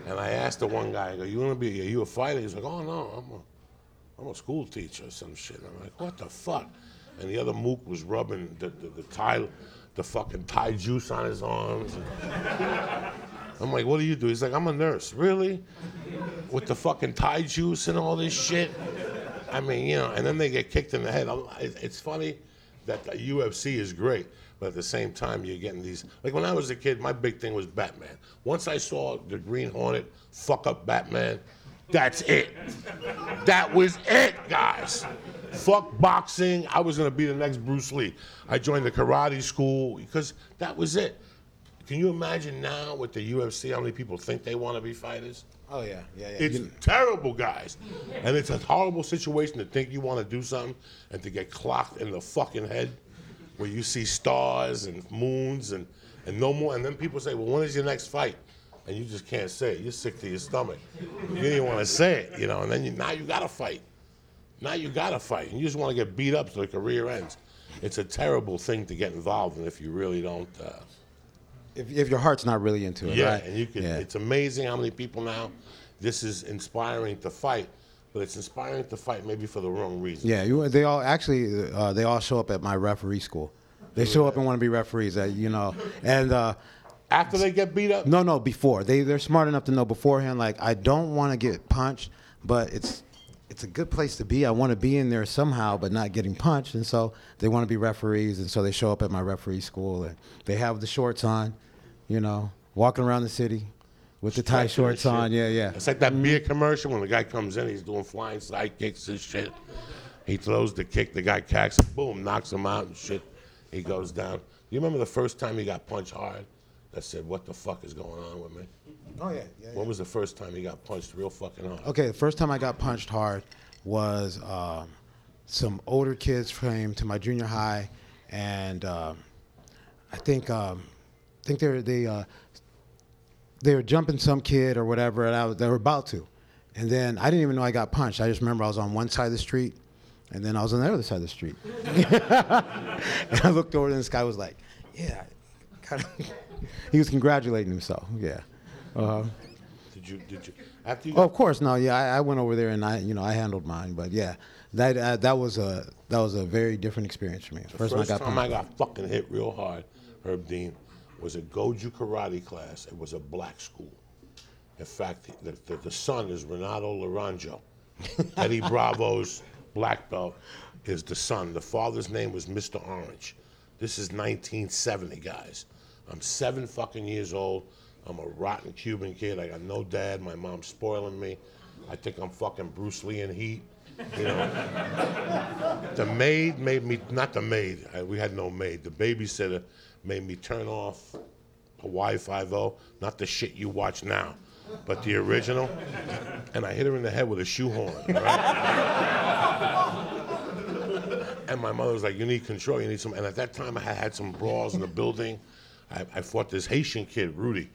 And I asked the one guy, I go, "You want to be? Are you a fighter?" He's like, "Oh no, I'm a, I'm a school teacher or some shit." I'm like, "What the fuck?" And the other mook was rubbing the the, the tie, the fucking Thai juice on his arms. I'm like, what do you do? He's like, I'm a nurse. Really? With the fucking Thai juice and all this shit? I mean, you know, and then they get kicked in the head. It's funny that the UFC is great, but at the same time, you're getting these. Like when I was a kid, my big thing was Batman. Once I saw the Green Hornet fuck up Batman, that's it. That was it, guys. Fuck boxing. I was gonna be the next Bruce Lee. I joined the karate school because that was it. Can you imagine now with the UFC how many people think they want to be fighters? Oh yeah, yeah, yeah. It's You- terrible, guys. And it's a horrible situation to think you want to do something and to get clocked in the fucking head where you see stars and moons and, and no more. And then people say, well, when is your next fight? And you just can't say it. You're sick to your stomach. You didn't even want to say it, you know, and then you, now you got to fight. Now you got to fight. And you just want to get beat up so the career ends. It's a terrible thing to get involved in if you really don't. Uh, if, if your heart's not really into it, yeah, right? and you can. Yeah. It's amazing how many people now. This is inspiring to fight, but it's inspiring to fight maybe for the wrong reason. Yeah, you, they all actually uh, they all show up at my referee school. They show up and want to be referees, uh, you know. And uh, After they get beat up, no, no, before they they're smart enough to know beforehand. Like I don't want to get punched, but it's it's a good place to be. I want to be in there somehow, but not getting punched. And so they want to be referees, and so they show up at my referee school, and they have the shorts on, you know, walking around the city with the tie shorts on. Yeah, yeah. It's like that beer commercial when the guy comes in, he's doing flying side kicks and shit. He throws the kick, the guy cacks it, boom, knocks him out and shit. He goes down. You remember the first time he got punched hard? That said, "What the fuck is going on with me?" Oh yeah, yeah. When was the first time he got punched real fucking hard? Okay, the first time I got punched hard was um, some older kids came to my junior high, and um I think um, I think they were, they uh, they were jumping some kid or whatever, and I was, they were about to, and then I didn't even know I got punched. I just remember I was on one side of the street, and then I was on the other side of the street, and I looked over, and this guy was like, "Yeah," kind of. he was congratulating himself. Yeah. Uh, Did you? Did you? After you? Oh, of course, no. Yeah, I, I went over there and I, you know, I handled mine. But yeah, that uh, that was a that was a very different experience for me. First, First, time I got time I got fucking hit real hard, Herb Dean, was a Goju karate class. It was a black school. In fact, the, the, the son is Renato Laranja. Eddie Bravo's black belt is the son. The father's name was Mr. Orange. This is 1970, guys. I'm seven fucking years old. I'm a rotten Cuban kid. I got no dad. My mom's spoiling me. I think I'm fucking Bruce Lee in Heat. You know, the maid made me not the maid. I, we had no maid. The babysitter made me turn off Hawaii Five O, not the shit you watch now, but the original. And I hit her in the head with a shoehorn. Right? and my mother was like, "You need control. You need some." And at that time, I had some brawls in the building. I, I fought this Haitian kid, Rudy,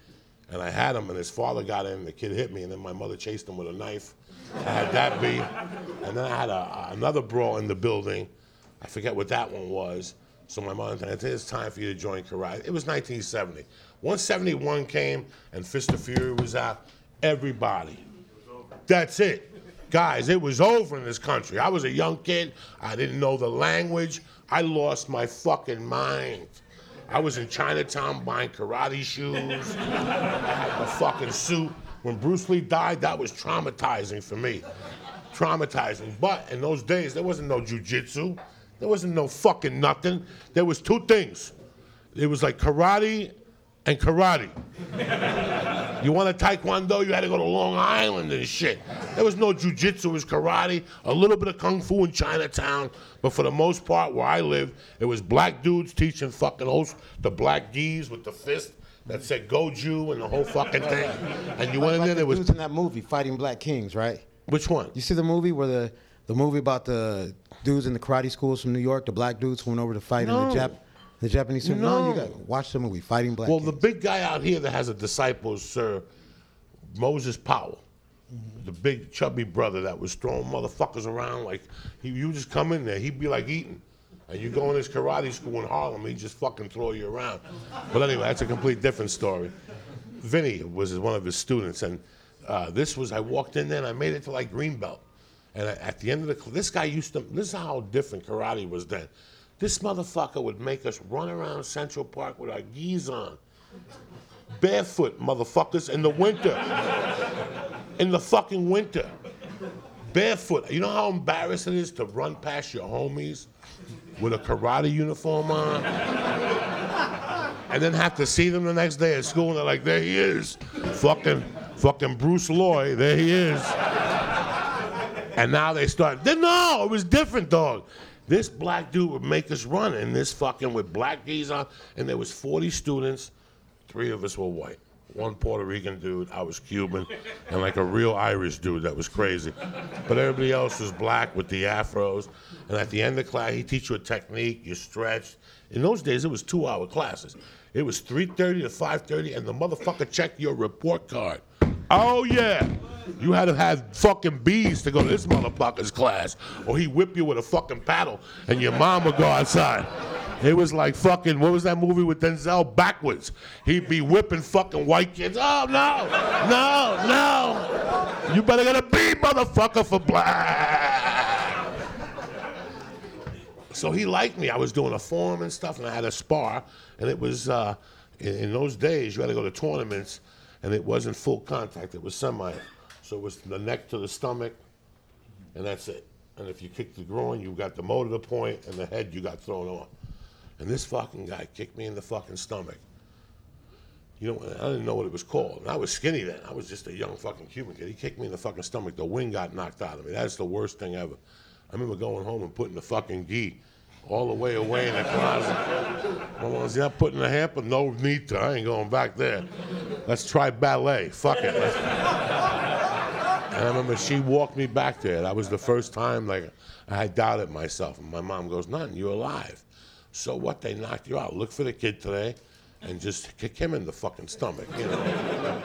and I had him. And his father got in. The kid hit me, and then my mother chased him with a knife. I had that beat, and then I had a, another brawl in the building. I forget what that one was. So my mother said, it's time for you to join karate. It was 1970. Once 71 came and Fist of Fury was out, everybody. That's it. Guys, it was over in this country. I was a young kid. I didn't know the language. I lost my fucking mind. I was in Chinatown buying karate shoes. I had fucking suit. When Bruce Lee died, that was traumatizing for me. Traumatizing. But in those days, there wasn't no jujitsu. There wasn't no fucking nothing. There was two things. It was like karate and karate. You want a taekwondo, you had to go to Long Island and shit. There was no jujitsu, it was karate, a little bit of kung fu in Chinatown, but for the most part, where I live, it was black dudes teaching fucking those, the black geese with the fist that said Goju and the whole fucking thing. And you went in Like there, the there was dudes in that movie, Fighting Black Kings, right? which one? You see the movie where the the movie about the dudes in the karate schools from New York, the black dudes who went over to fight in the the Japanese. No, No. you got watch the movie Fighting Black Well, Kings. the big guy out here that has a disciple is Sir Moses Powell, the big chubby brother that was throwing motherfuckers around like he, you just come in there, he'd be like eating. And you go in his karate school in Harlem, he'd just fucking throw you around. But anyway, that's a complete different story. Vinny was one of his students, and uh, this was I walked in there and I made it to like green belt. And I- at the end of the this guy used to this is how different karate was then. This motherfucker would make us run around Central Park with our geese on. Barefoot, motherfuckers, in the winter. In the fucking winter. Barefoot. You know how embarrassing it is to run past your homies with a karate uniform on? and then have to see them the next day at school and they're like, there he is. Fucking, fucking Bruce Loy, there he is. And now they start, no, it was different, dog. This black dude would make us run in this fucking with black geese on, and there was 40 students, three of us were white. One Puerto Rican dude, I was Cuban, and like a real Irish dude that was crazy. But everybody else was black with the afros. And at the end of class, he teach you a technique, you stretch. In those days, it was two-hour classes. It was 3.30 to 5.30, and the motherfucker checked your report card. Oh, yeah. You had to have fucking bees to go to this motherfucker's class, or he whip you with a fucking paddle, and your mom would go outside. It was like fucking, what was that movie with Denzel? Backwards. He'd be whipping fucking white kids. Oh, no, no, no. You better get a B, motherfucker, for black. So he liked me. I was doing a form and stuff, and I had a spar, and it was, uh, in, in those days, you had to go to tournaments, and it wasn't full contact, it was semi. So it was the neck to the stomach, and that's it. And if you kicked the groin, you got the motor to point, and the head you got thrown off. And this fucking guy kicked me in the fucking stomach. You know, I didn't know what it was called. And I was skinny then. I was just a young fucking Cuban kid. He kicked me in the fucking stomach. The wind got knocked out of me. That's the worst thing ever. I remember going home and putting the fucking gi all the way away in the closet. My mom's not putting the hamper. No need to. I ain't going back there. Let's try ballet. Fuck it. Let's- and I remember she walked me back there. That was the first time like I doubted myself. And my mom goes, "Nothing. You're alive." So what? They knocked you out. Look for the kid today, and just kick him in the fucking stomach. You know.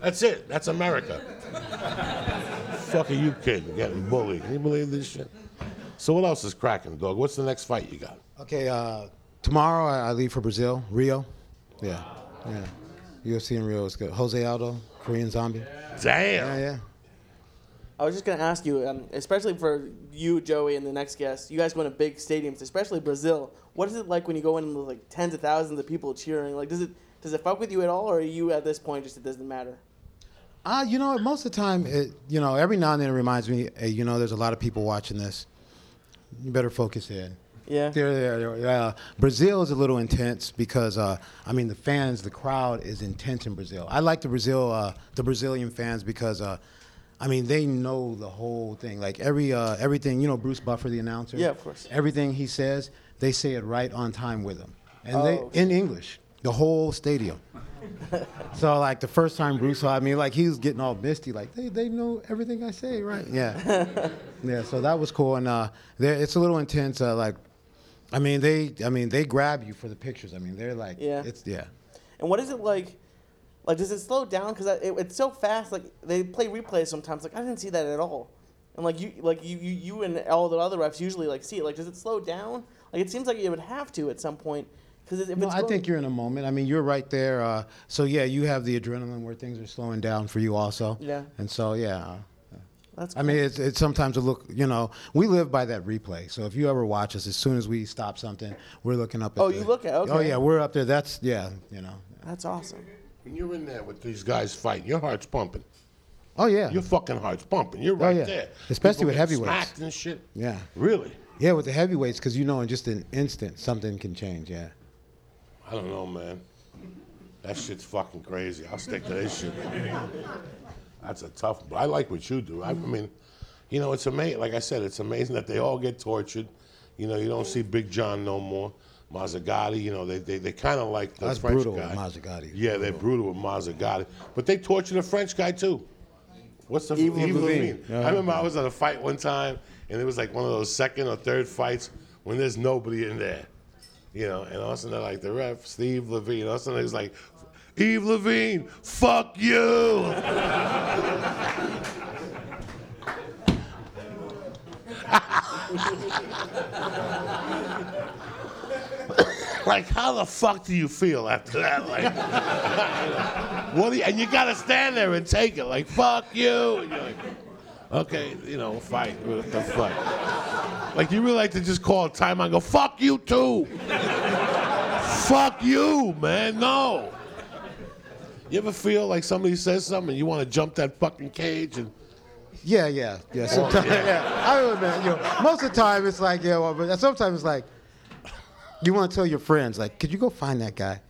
That's it. That's America. Fuck are you kidding? Getting bullied. Can you believe this shit? So what else is cracking, dog? What's the next fight you got? Okay, uh, tomorrow I, I leave for Brazil, Rio. Yeah, yeah. UFC in Rio is good. Jose Aldo, Korean Zombie. Damn. Yeah, yeah. I was just gonna ask you, um, especially for you, Joey, and the next guest. You guys go to big stadiums, especially Brazil. What is it like when you go in with like tens of thousands of people cheering? Like, does it does it fuck with you at all, or are you at this point just it doesn't matter? Uh, you know, most of the time, it, you know, every now and then it reminds me, hey, you know, there's a lot of people watching this. You better focus in. Yeah. There, there, there. Uh, Brazil is a little intense because, uh, I mean, the fans, the crowd is intense in Brazil. I like the Brazil, uh, the Brazilian fans because, uh, I mean, they know the whole thing. Like every, uh, everything, you know, Bruce Buffer, the announcer. Yeah, of course. Everything he says, they say it right on time with him, and Oh. they in English, the whole stadium. So like the first time Bruce saw me, like he was getting all misty, like they, they know everything I say, right? Yeah, yeah. So that was cool, and uh, it's a little intense. Uh, like, I mean they, I mean they grab you for the pictures. I mean they're like, Yeah. it's yeah. And what is it like? Like, does it slow down? Because it, it's so fast. Like, they play replays sometimes. Like, I didn't see that at all. And like you, like you, you, you and all the other refs usually like see it. Like, does it slow down? Like, it seems like it would have to at some point. Because if No, it's I think you're in a moment. I mean, you're right there. Uh, so yeah, you have the adrenaline where things are slowing down for you also. Yeah. And so yeah. That's I mean, it's, it's sometimes a look. You know, we live by that replay. So if you ever watch us, as soon as we stop something, we're looking up. At Oh, the- you look at- okay. Oh yeah, we're up there. That's yeah. You know. that's awesome. When you're in there with these guys fighting, your heart's pumping. Oh yeah. Your fucking heart's pumping. You're right oh, yeah. there. Especially People with heavyweights. Smacked and shit. Yeah. Really? Yeah, with the heavyweights, because you know, in just an instant, something can change. Yeah. I don't know, man. That shit's fucking crazy. I'll stick to this shit. That's a tough. But I like what you do. I mean, you know, it's amazing. Like I said, it's amazing that they all get tortured. You know, you don't see Big John no more. Mazzagatti, you know, they they, they kind of like the That's French brutal guy. with Mazzagatti. Yeah, they're brutal with Mazzagatti. But they torture the French guy too. What's the Yves Yves Lavigne. Lavigne? Yeah. I remember I was at a fight one time, and it was like one of those second or third fights when there's nobody in there. You know, and all of a sudden they're like the ref, Steve Levine. All of a sudden he's like, Eve Levine, fuck you. like, how the fuck do you feel after that? Like, what do you, and you gotta stand there and take it, like, fuck you. And you're like, Okay, you know, fight. What the fuck? Like, you really like to just call time and go, fuck you too. fuck you, man. No. You ever feel like somebody says something and you want to jump that fucking cage and Yeah, yeah, yeah. Oh, sometimes, yeah. yeah. I don't know, man. You know, most of the time it's like, yeah, well, but sometimes it's like, you want to tell your friends, like, could you go find that guy?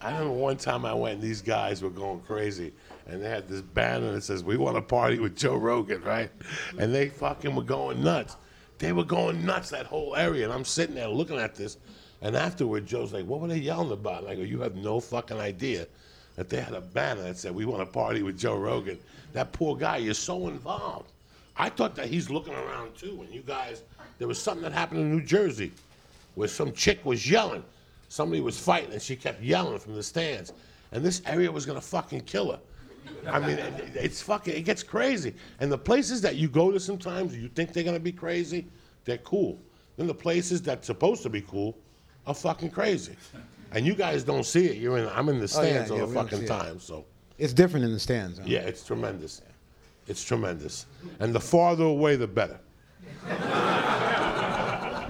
I remember one time I went and these guys were going crazy and they had this banner that says, We want to party with Joe Rogan, right? And they fucking were going nuts. They were going nuts that whole area. And I'm sitting there looking at this. And afterward, Joe's like, What were they yelling about? And I go, You have no fucking idea that they had a banner that said, We want to party with Joe Rogan. That poor guy, you're so involved. I thought that he's looking around too. And you guys, there was something that happened in New Jersey where some chick was yelling. Somebody was fighting and she kept yelling from the stands. And this area was gonna fucking kill her. I mean, it, it's fucking, it gets crazy. And the places that you go to sometimes, you think they're gonna be crazy, they're cool. Then the places that's supposed to be cool are fucking crazy. And you guys don't see it. You're in, I'm in the Oh, yeah, stands yeah, all we the don't fucking it. time, so. It's different in the stands. huh? Yeah, it's tremendous. It's tremendous. And the farther away, the better.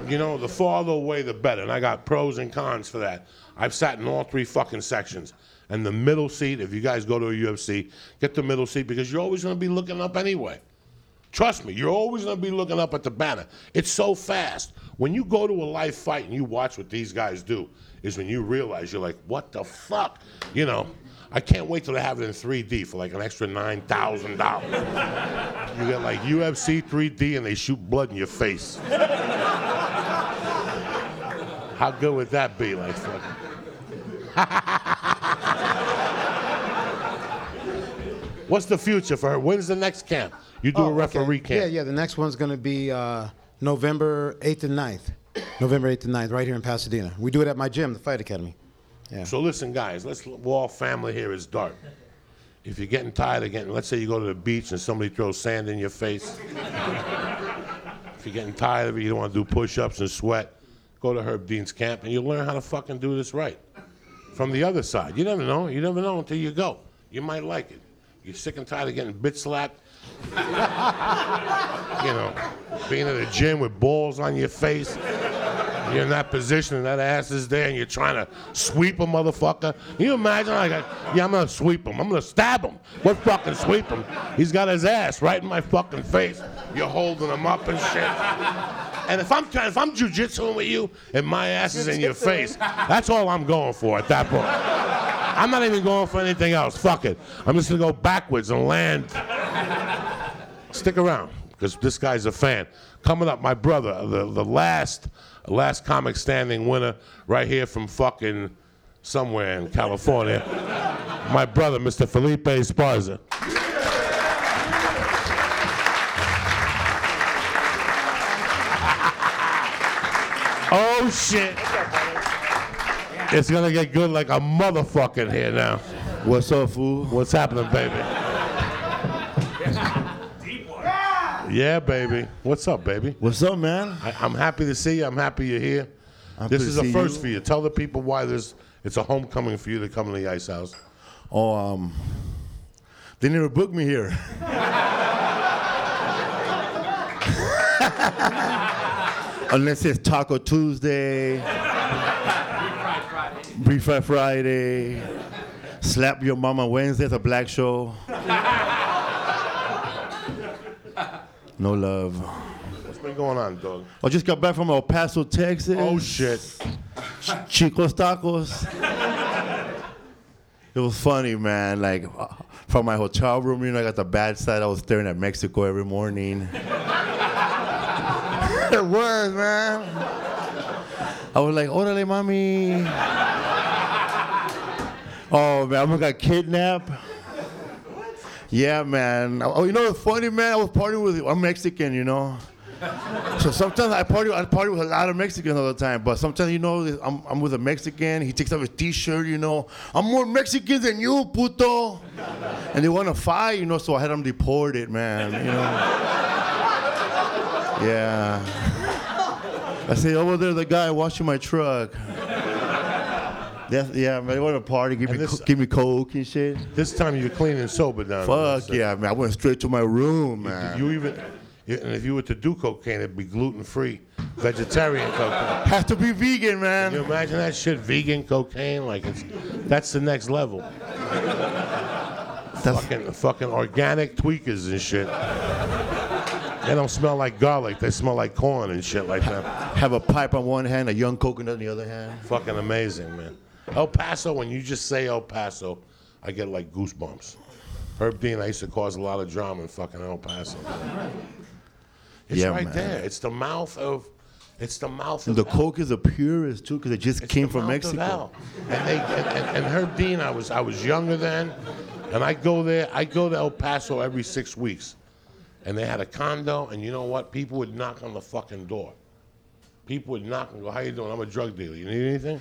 you know, the farther away, the better. And I got pros and cons for that. I've sat in all three fucking sections. And the middle seat, if you guys go to a UFC, get the middle seat because you're always going to be looking up anyway. Trust me, you're always going to be looking up at the banner. It's so fast. When you go to a live fight and you watch what these guys do, is when you realize you're like, what the fuck? You know, I can't wait till they have it in 3D for like an extra $9,000. You get like UFC 3D and they shoot blood in your face. How good would that be? Like, fucking. What's the future for her? When's the next camp? You do Oh, a okay. referee camp. Yeah, yeah. The next one's going to be uh, November 8th and 9th. November 8th and 9th, right here in Pasadena. We do it at my gym, the Fight Academy. Yeah. So listen, guys, let's we're all family here is dark. If you're getting tired of getting, let's say you go to the beach and somebody throws sand in your face. if you're getting tired of it, you don't want to do push-ups and sweat, go to Herb Dean's camp and you'll learn how to fucking do this right. From the other side. You never know. You never know until you go. You might like it. You're sick and tired of getting bit slapped. you know, being at a gym with balls on your face. You're in that position and that ass is there and you're trying to sweep a motherfucker. Can you imagine? Like, yeah, I'm gonna sweep him. I'm gonna stab him. What fucking sweep him? He's got his ass right in my fucking face. You're holding him up and shit. And if I'm trying, if I'm jujitsuing with you and my ass is in your face, that's all I'm going for at that point. I'm not even going for anything else. Fuck it. I'm just gonna go backwards and land. Stick around, because this guy's a fan. Coming up, my brother, the, the last last comic standing winner, right here from fucking somewhere in California. my brother, Mr. Felipe Esparza. Oh shit. It's gonna get good like a motherfucker here now. What's up, fool? What's happening, baby? Yeah, baby. What's up, baby? What's up, man? I, I'm happy to see you. I'm happy you're here. Happy this is a first you. for you. Tell the people why there's it's a homecoming for you to come to the Ice House. Oh, um, they never booked me here. Unless it's Taco Tuesday, Free Fry Friday, Slap Your Mama Wednesday, it's a black show. No love. What's been going on, dog? I just got back from El Paso, Texas. Oh shit. Chicos Tacos. It was funny, man. Like uh, from my hotel room, you know, I got the bad side. I was staring at Mexico every morning. it was, man. I was like, "Orale, mami." Oh man, I almost got kidnapped. Yeah, man. Oh, you know funny, man? I was partying with I'm Mexican, you know. So sometimes I party, I party with a lot of Mexicans all the time. But sometimes, you know, I'm, I'm with a Mexican. He takes off his T-shirt, you know. I'm more Mexican than you, puto. And they want to fight, you know. So I had them deported, man. You know. Yeah. I say over there, the guy washing my truck. That's, yeah, man. Want to party, give And me, this- co- give me coke and shit. This time you're clean and sober down there. Fuck yeah, man. I went straight to my room, man. You even, you- and if you were to do cocaine, it'd be gluten free, vegetarian cocaine. Has to be vegan, man. Can you imagine that shit? Vegan cocaine, like it's that's the next level. That's- Fucking fucking organic tweakers and shit. They don't smell like garlic. They smell like corn and shit like that. have a pipe on one hand, a young coconut on the other hand. Fucking amazing, man. El Paso, when you just say El Paso, I get like goosebumps. Herb Dean, I used to cause a lot of drama in fucking El Paso. It's Yeah, right man. there. It's the mouth of, it's the mouth of The hell. coke is the purest too, because it just It's came from Mexico. hell. And they and, and, and Herb Dean, I was I was younger then, and I go there. I go to El Paso every six weeks, and they had a condo. And you know what? People would knock on the fucking door. People would knock and go, "How you doing? I'm a drug dealer. You need anything?"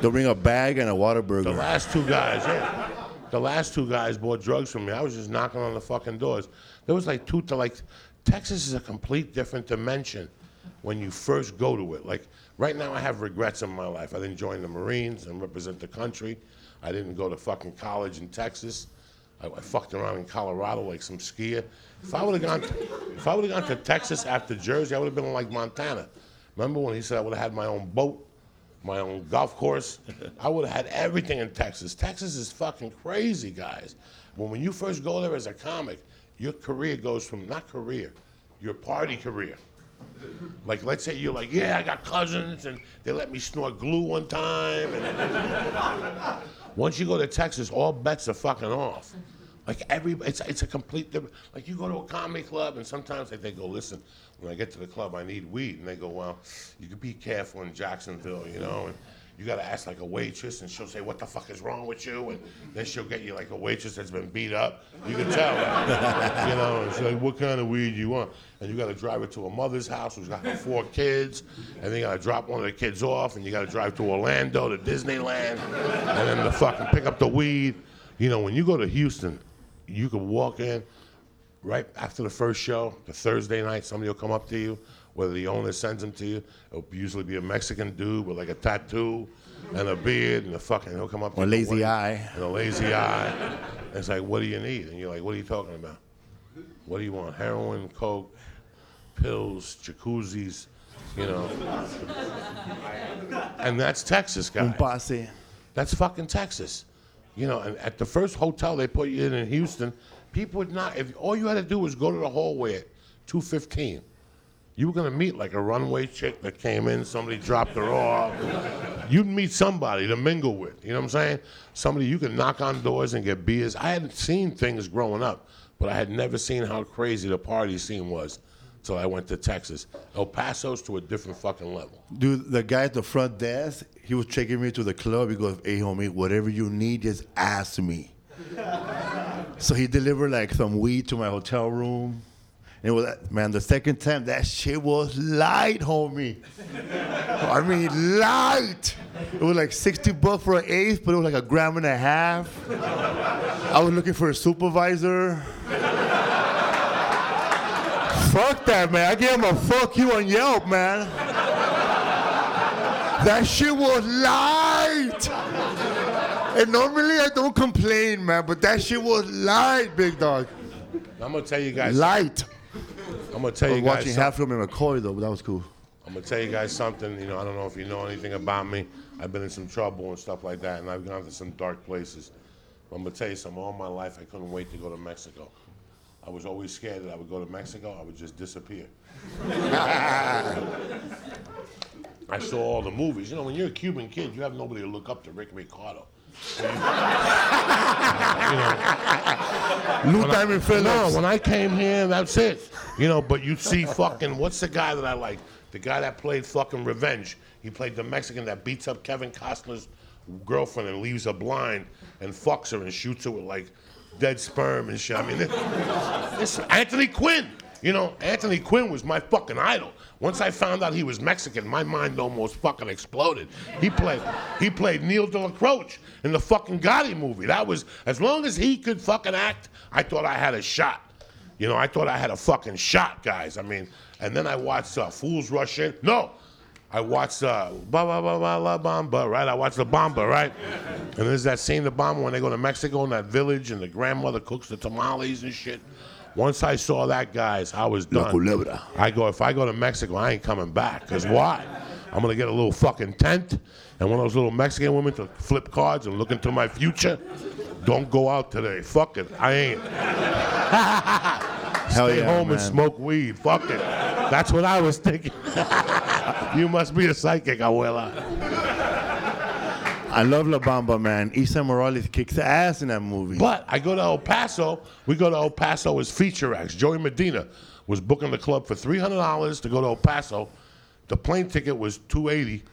They'll bring a bag and a Whataburger. The last two guys, yeah. The last two guys bought drugs from me. I was just knocking on the fucking doors. There was like two to like Texas is a complete different dimension when you first go to it. Like right now I have regrets in my life. I didn't join the Marines and represent the country. I didn't go to fucking college in Texas. I, I fucked around in Colorado like some skier. If I would have gone, to, if I would have gone to Texas after Jersey, I would have been like Montana. Remember when he said I would have had my own boat? my own golf course. I would have had everything in Texas. Texas is fucking crazy, guys. When when you first go there as a comic, your career goes from not career, your party career. Like let's say you're like, yeah, I got cousins and they let me snort glue one time. And once you go to Texas, all bets are fucking off. Like every, it's it's a complete different. Like you go to a comedy club and sometimes like, they go, listen, when I get to the club, I need weed, and they go, well, you could be careful in Jacksonville, you know, and you gotta ask like a waitress, and she'll say, what the fuck is wrong with you, and then she'll get you like a waitress that's been beat up. You can tell, you know. And she's like, what kind of weed you want? And you gotta drive it to a mother's house who's got four kids, and then you gotta drop one of the kids off, and you gotta drive to Orlando to Disneyland, and then the fucking pick up the weed. You know, when you go to Houston, you can walk in right after the first show, the Thursday night, somebody will come up to you, whether the owner sends them to you. It'll usually be a Mexican dude with like a tattoo and a beard and a fucking, he'll come up to Or you. lazy "What eye. And a lazy eye. And it's like, what do you need? And you're like, what are you talking about? What do you want? Heroin, coke, pills, jacuzzis, you know. and that's Texas, guys. That's fucking Texas. You know, and at the first hotel they put you in in Houston, people would not. If all you had to do was go to the hallway at two fifteen, you were gonna meet like a runway chick that came in. Somebody dropped her off. You'd meet somebody to mingle with. You know what I'm saying? Somebody you could knock on doors and get beers. I hadn't seen things growing up, but I had never seen how crazy the party scene was till I went to Texas. El Paso's to a different fucking level. Dude, the guy at the front desk, he was taking me to the club. He goes, hey, homie, whatever you need, just ask me. so he delivered like some weed to my hotel room. And it was, man, the second time, that shit was light, homie. I mean, light. It was like 60 bucks for an eighth, but it was like a gram and a half. I was looking for a supervisor. Fuck that, man. I gave him a fuck you on Yelp, man. That shit was light. And normally I don't complain, man, but that shit was light, big dog. I'm gonna tell you guys. Light. I'm gonna tell you guys. watching half of them in McCoy though, but that was cool. I'm gonna tell you guys something. You know, I don't know if you know anything about me. I've been in some trouble and stuff like that, and I've gone to some dark places. But I'm gonna tell you something. All my life, I couldn't wait to go to Mexico. I was always scared that I would go to Mexico, I would just disappear. I saw all the movies. You know, when you're a Cuban kid, you have nobody to look up to. Rick Ricardo. you Lou Diamond Phillips. No, when I came here, that's it. You know, but you see fucking, what's the guy that I like? The guy that played fucking Revenge. He played the Mexican that beats up Kevin Costner's girlfriend and leaves her blind and fucks her and shoots her with like dead sperm and shit. I mean, this, this Anthony Quinn. You know, Anthony Quinn was my fucking idol. Once I found out he was Mexican, my mind almost fucking exploded. He played, he played Neil Dellacroce in the fucking Gotti movie. That was as long as he could fucking act, I thought I had a shot. You know, I thought I had a fucking shot, guys. I mean, and then I watched uh, Fools Rush In. No, I watched uh, ba ba ba ba la Bamba, right? I watched the Bamba, right? And there's that scene, the Bamba, when they go to Mexico in that village and the grandmother cooks the tamales and shit. Once I saw that, guys, I was done. I go, if I go to Mexico, I ain't coming back. Cause why? I'm gonna get a little fucking tent and one of those little Mexican women to flip cards and look into my future. Don't go out today. Fuck it. I ain't. Hell Stay yeah, home and smoke weed. Fuck it. That's what I was thinking. you must be a psychic, abuela. I love La Bamba, man. Esai Morales kicks ass in that movie. But I go to El Paso. We go to El Paso as feature acts. Joey Medina was booking the club for three hundred dollars to go to El Paso. The plane ticket was two eighty.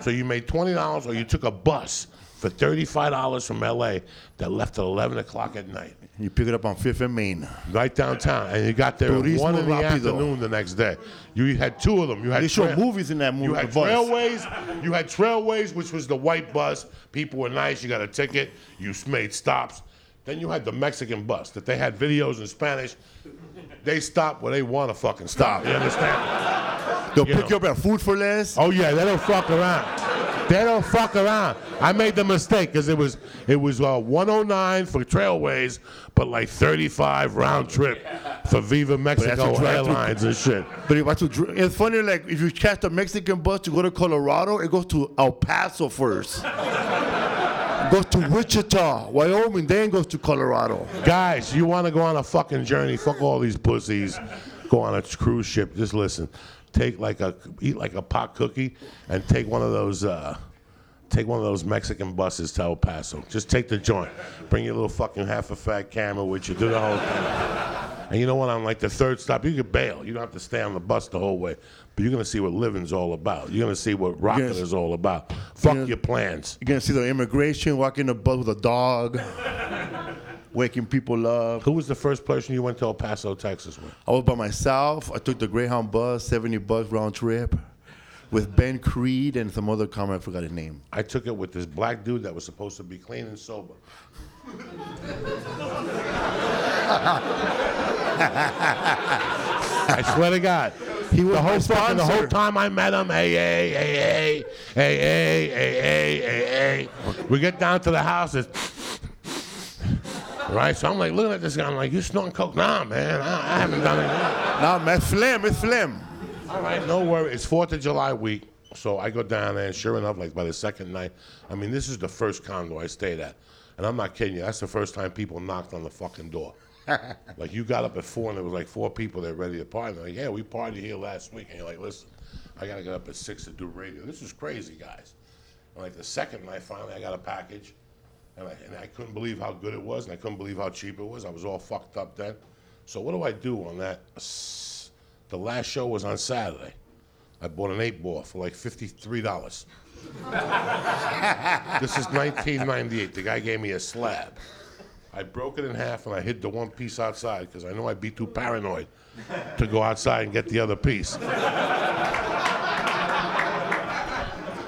So you made twenty dollars, or you took a bus for thirty-five dollars from LA that left at eleven o'clock at night, you pick it up on Fifth and Main. right downtown, and you got there at Turismo one in the Rapido. afternoon the next day. You had two of them. You had They show trail- movies in that movie. You had the. Trailways. You had Trailways, which was the white bus. People were nice. You got a ticket. You s- made stops. Then you had the Mexican bus that they had videos in Spanish. They stop where they want to fucking stop. You understand? They'll You pick know. you up at Food for Less. Oh yeah, they don't fuck around. They don't fuck around. I made the mistake because it was it was uh, 109 for Trailways, but like 35 round trip for Viva Mexico. Airlines and shit. But if I to, it's funny, like if you catch the Mexican bus to go to Colorado, it goes to El Paso first. goes to Wichita, Wyoming, then goes to Colorado. Guys, you want to go on a fucking journey? Fuck all these pussies. Go on a cruise ship. Just listen. Take like a eat like a pot cookie and take one of those. Uh, take one of those Mexican buses to El Paso. Just take the joint. Bring your little fucking half a fat camera with you. Do the whole thing. And you know what? On like the third stop, you can bail. You don't have to stay on the bus the whole way. But you're gonna see what living's all about. You're gonna see what rocking Yes. is all about. Fuck Yes. your plans. You're gonna see the immigration walking the bus with a dog, waking people up. Who was the first person you went to El Paso, Texas with? I was by myself. I took the Greyhound bus, 70 bucks round trip, with Ben Creed and some other comic. I forgot his name. I took it with this black dude that was supposed to be clean and sober. I swear to God. He was the whole fucking the whole time I met him, hey, hey, hey, hey, hey, hey, hey, hey, hey, hey. We get down to the house, it's right? So I'm like looking at this guy, I'm like, you snorting coke? Nah, man, I, I haven't done it. Nah, man, phlegm, it's phlegm. All right, no worry. It's Fourth of July week, so I go down there, and sure enough, like by the second night, I mean, this is the first condo I stayed at, and I'm not kidding you. That's the first time people knocked on the fucking door. like you got up at four, and there was like four people there ready to party. They're like, yeah, we partied here last week, and you're like, listen, I gotta get up at six to do radio. This is crazy, guys. And like the second night, finally, I got a package, and I, and I couldn't believe how good it was, and I couldn't believe how cheap it was. I was all fucked up then. So what do I do on that? The last show was on Saturday. I bought an eight ball for like fifty-three dollars. this is 1998. The guy gave me a slab. I broke it in half and I hid the one piece outside because I know I'd be too paranoid to go outside and get the other piece.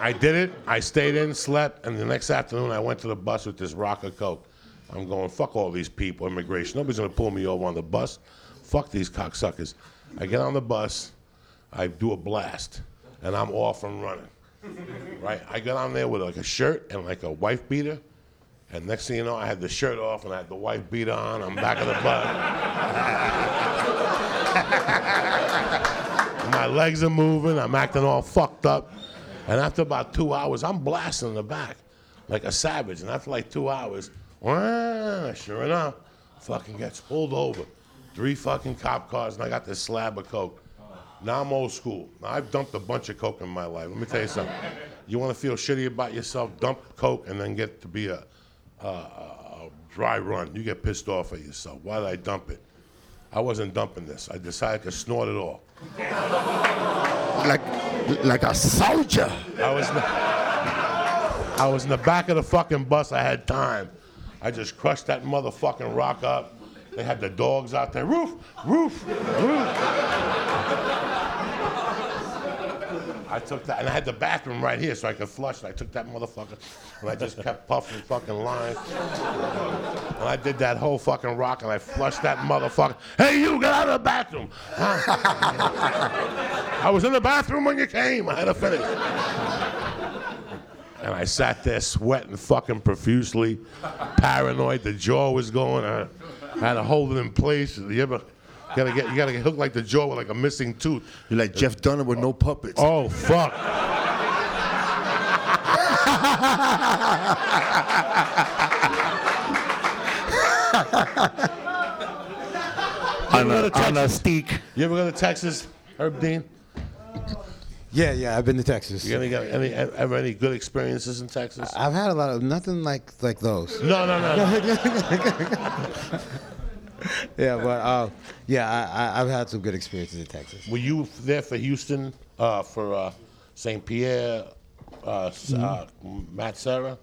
I did it. I stayed in, slept, and the next afternoon I went to the bus with this rock of coke. I'm going, fuck all these people, immigration. Nobody's gonna pull me over on the bus. Fuck these cocksuckers. I get on the bus, I do a blast, and I'm off and running. Right? I got on there with like a shirt and like a wife beater. And next thing you know, I had the shirt off and I had the wife beater on. I'm back of the bus. My legs are moving. I'm acting all fucked up. And after about two hours, I'm blasting in the back like a savage. And after like two hours, wah, sure enough, fucking gets pulled over. Three fucking cop cars, and I got this slab of coke. Now I'm old school. Now I've dumped a bunch of coke in my life. Let me tell you something. You want to feel shitty about yourself? Dump coke and then get to be a, a, a dry run. You get pissed off at yourself. Why did I dump it? I wasn't dumping this. I decided to snort it all. Like, like a soldier. I was, in the, I was in the back of the fucking bus. I had time. I just crushed that motherfucking rock up. They had the dogs out there. Roof, roof, roof. I took that, and I had the bathroom right here, so I could flush. And I took that motherfucker, and I just kept puffing fucking lines. And I did that whole fucking rock, and I flushed that motherfucker. Hey, you, get out of the bathroom! I was in the bathroom when you came. I had to finish. And I sat there sweating fucking profusely, paranoid. The jaw was going. I had to hold it in place. You ever gotta get you gotta get hooked like the jaw with like a missing tooth. You're like Jeff Dunham with no puppets. Oh fuck. on, go a, to on a Texas? steak. You ever go to Texas, Herb Dean? Yeah, yeah. I've been to Texas. You ever got any ever any good experiences in Texas? I've had a lot of nothing like like those. No, no, no. Yeah, but uh, yeah, I, I, I've had some good experiences in Texas. Were you there for Houston, uh, for uh, St. Pierre, uh, uh, Matt Serra,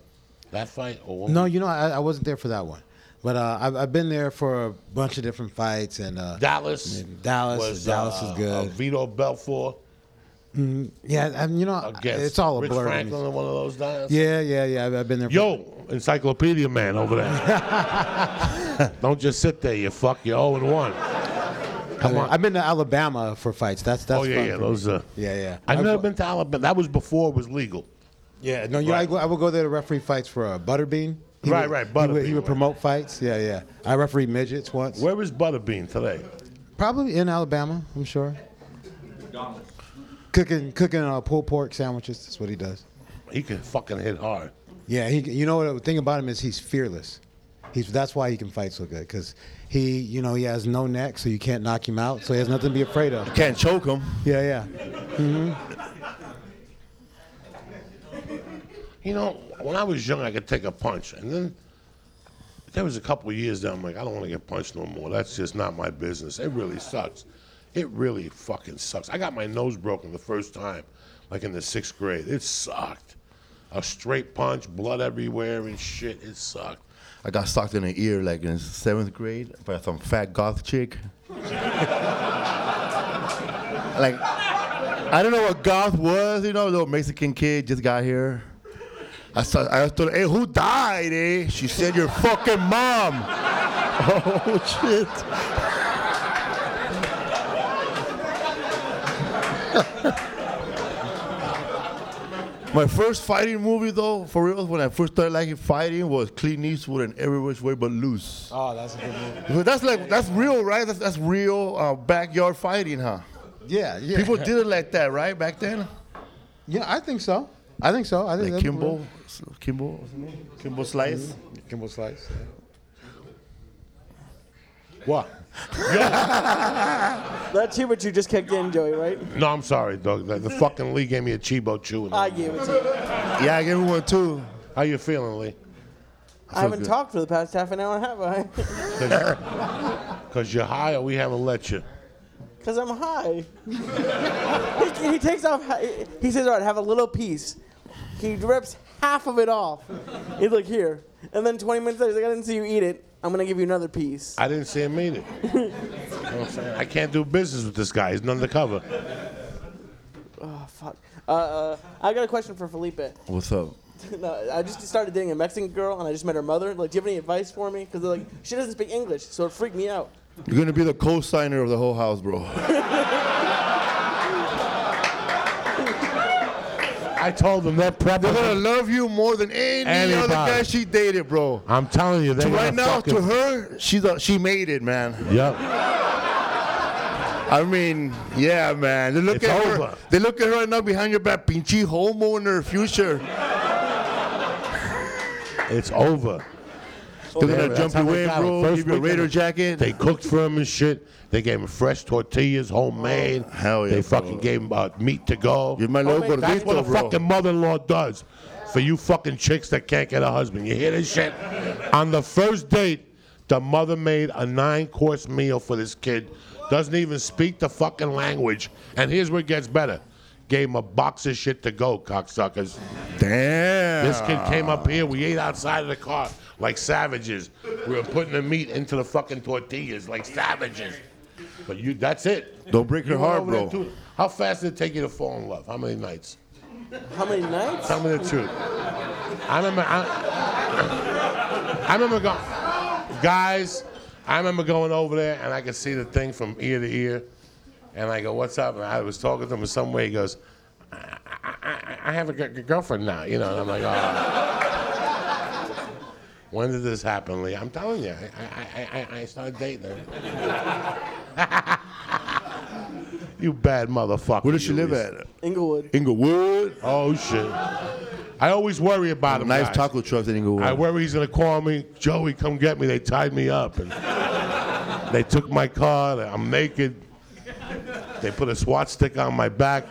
that fight? Or No, you know, I, I wasn't there for that one, but uh, I've, I've been there for a bunch of different fights and uh, Dallas. Dallas- was, Dallas is good. uh, Vito Belfort yeah, I, you know, it's all a Rich blur. Franklin in one of those diets. Yeah, yeah, yeah. I've, I've been there. For, Yo, Encyclopedia Man over there. Don't just sit there, you fuck. You're 0 and 1. Come on. I've been to Alabama for fights. That's that's oh, yeah, fun yeah. for me. Those, uh, Yeah, yeah. I've I- never been to Alabama. That was before it was legal. Yeah, no, you know, I, go, I would go there to referee fights for uh, Butterbean. He Right, would- right, He would, he Butterbean, would right. promote fights. Yeah, yeah. I refereed midgets once. Where is Butterbean today? Probably in Alabama, I'm sure. Cooking, cooking uh, pulled pork sandwiches. That's what he does. He can fucking hit hard. Yeah, he. You know what the thing about him is he's fearless. He's that's why he can fight so good because he, you know, he has no neck, so you can't knock him out. So he has nothing to be afraid of. You can't choke him. Yeah, yeah. Mm-hmm. You know, when I was young, I could take a punch, and then there was a couple of years that I'm like, I don't want to get punched no more. That's just not my business. It really sucks. It really fucking sucks. I got my nose broken the first time, like in the sixth grade. It sucked. A straight punch, blood everywhere and shit. It sucked. I got socked in the ear like in seventh grade by some fat goth chick. like, I don't know what goth was, you know, little Mexican kid just got here. I saw, I her, hey, who died, eh? She said, your fucking mom. oh, shit. My first fighting movie, though, for real, when I first started liking fighting, was Clint Eastwood and Every Which Way But Loose. Oh, that's a good movie. But that's like that's real, right? That's, that's real uh, backyard fighting, huh? Yeah, yeah. People did it like that, right? Back then, Yeah, I think so. I think so. I think like Kimbo, Kimbo, what's his name? Kimbo Slice. Kimbo Slice. What? That's you, but you just kicked in, Joey, right? No, I'm sorry, dog. The, the fucking Lee gave me a Cheeba Chew. I gave it to you. Yeah, I gave him one too. How you feeling, Lee? I haven't good. talked for the past half an hour and a half, have I? Because you're high or we haven't let you. Because I'm high. he, he takes off, he- he says, all right, have a little piece. He rips half of it off. He's like, here. And then 20 minutes later, he's like, I didn't see you eat it. I'm going to give you another piece. I didn't see him eat it. You know I'm? I can't do business with this guy. He's undercover. Oh, fuck. Uh, uh, I got a question for Felipe. What's up? no, I just started dating a Mexican girl, and I just met her mother. Like, do you have any advice for me? Because like, she doesn't speak English, so it freaked me out. You're gonna be the co-signer of the whole house, bro. I told him they're They're gonna love you more than any other guy she dated, bro. I'm telling you, they're To right now, to her, she's a, she made it, man. Yep. I mean, yeah, man. They look It's at over. her. They look at her right now behind your back, pinchy homo in her future. It's over. They're gonna jump how you they in, got bro. First Give you a weekend, Raider jacket. They cooked for him and shit. They gave him fresh tortillas, homemade. Hell yeah, They bro. fucking gave him uh, meat to go. You're my little That's what a bro. fucking mother-in-law does for you fucking chicks that can't get a husband. You hear this shit? On the first date, the mother made a nine-course meal for this kid. Doesn't even speak the fucking language. And here's where it gets better. Gave him a box of shit to go, cocksuckers. Damn. This kid came up here. We ate outside of the car like savages. We were putting the meat into the fucking tortillas like savages. But you—that's it. Don't break her You heart, bro. too. How fast did it take you to fall in love? How many nights? How many nights? Tell me the truth. I remember. I, I remember going, guys. I remember going over there and I could see the thing from ear to ear. And I go, what's up? And I was talking to him in some way. He goes, I, I, I, I have a g- g- girlfriend now, you know. And I'm like, oh. When did this happen, Lee? I'm telling you, I, I, I, I started dating her. you bad motherfucker. Where does she live at? Inglewood. Inglewood. Oh, shit. I always worry about him. Nice guys. taco trucks in Inglewood. I worry he's gonna call me, Joey, come get me. They tied me up and they took my car. I'm naked. They put a SWAT stick on my back.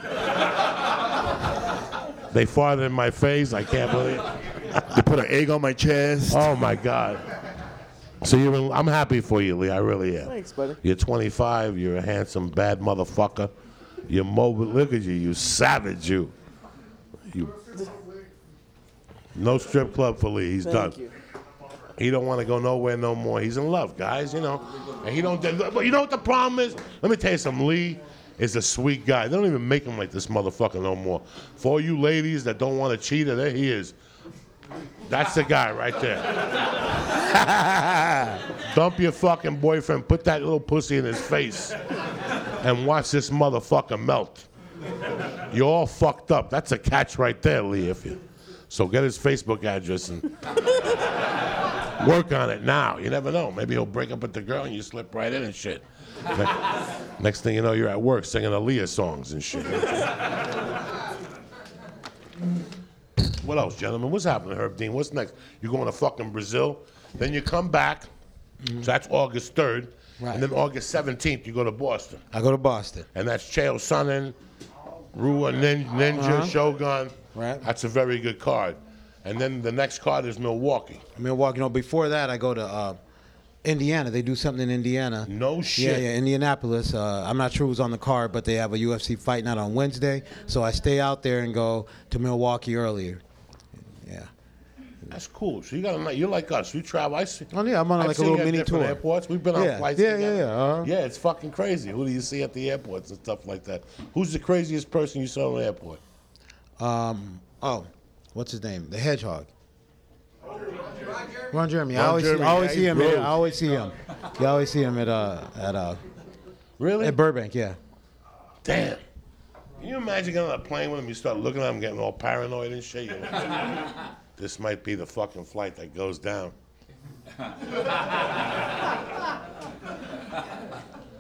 They farted in my face. I can't believe. it. They put an egg on my chest. Oh my God. So you're. In, I'm happy for you, Lee. I really am. Thanks, buddy. You're 25. You're a handsome, bad motherfucker. You're mobile. Look at you. You savage. You. You. No strip club for Lee. He's Thank done. you. He don't want to go nowhere no more. He's in love, guys. You know, and he don't. But you know what the problem is? Let me tell you something. Lee is a sweet guy. They don't even make him like this motherfucker no more. For all you ladies that don't want to cheat, there he is. That's the guy right there. Dump your fucking boyfriend. Put that little pussy in his face, and watch this motherfucker melt. You're all fucked up. That's a catch right there, Lee. If you. So get his Facebook address and work on it now. You never know. Maybe he'll break up with the girl and you slip right in and shit. Ne- Next thing you know, you're at work singing Aaliyah songs and shit. What else, gentlemen? What's happening, Herb Dean? What's next? You're going to fucking Brazil. Then you come back. So that's August 3rd. Right. And then August 17th, you go to Boston. I go to Boston. And that's Chael Sonnen, Rua Nin- Ninja, Shogun. Right. That's a very good card. And then the next card is Milwaukee. Milwaukee. No, before that, I go to uh, Indiana. They do something in Indiana. No Yeah, shit. yeah, Indianapolis. Uh, I'm not sure who's on the card, but they have a UFC fight night on Wednesday. So I stay out there and go to Milwaukee earlier. Yeah. That's cool. So you got a you're like us. You travel. I see. Oh, yeah, I'm on I've like a seen little you at mini tour. Airports. We've been on Yeah, flights yeah, together. yeah, yeah, uh-huh. Yeah, it's fucking crazy. Who do you see at the airports and stuff like that? Who's the craziest person you saw in the airport? Um, oh, what's his name? The Hedgehog. Ron Jeremy. I Ron always, Jeremy, see, I always see him. At. I always see him. You always see him at uh at uh Really? at Burbank. Yeah. Damn. Can you imagine getting on a plane with him? You start looking at him, getting all paranoid and shit. You're like, this might be the fucking flight that goes down.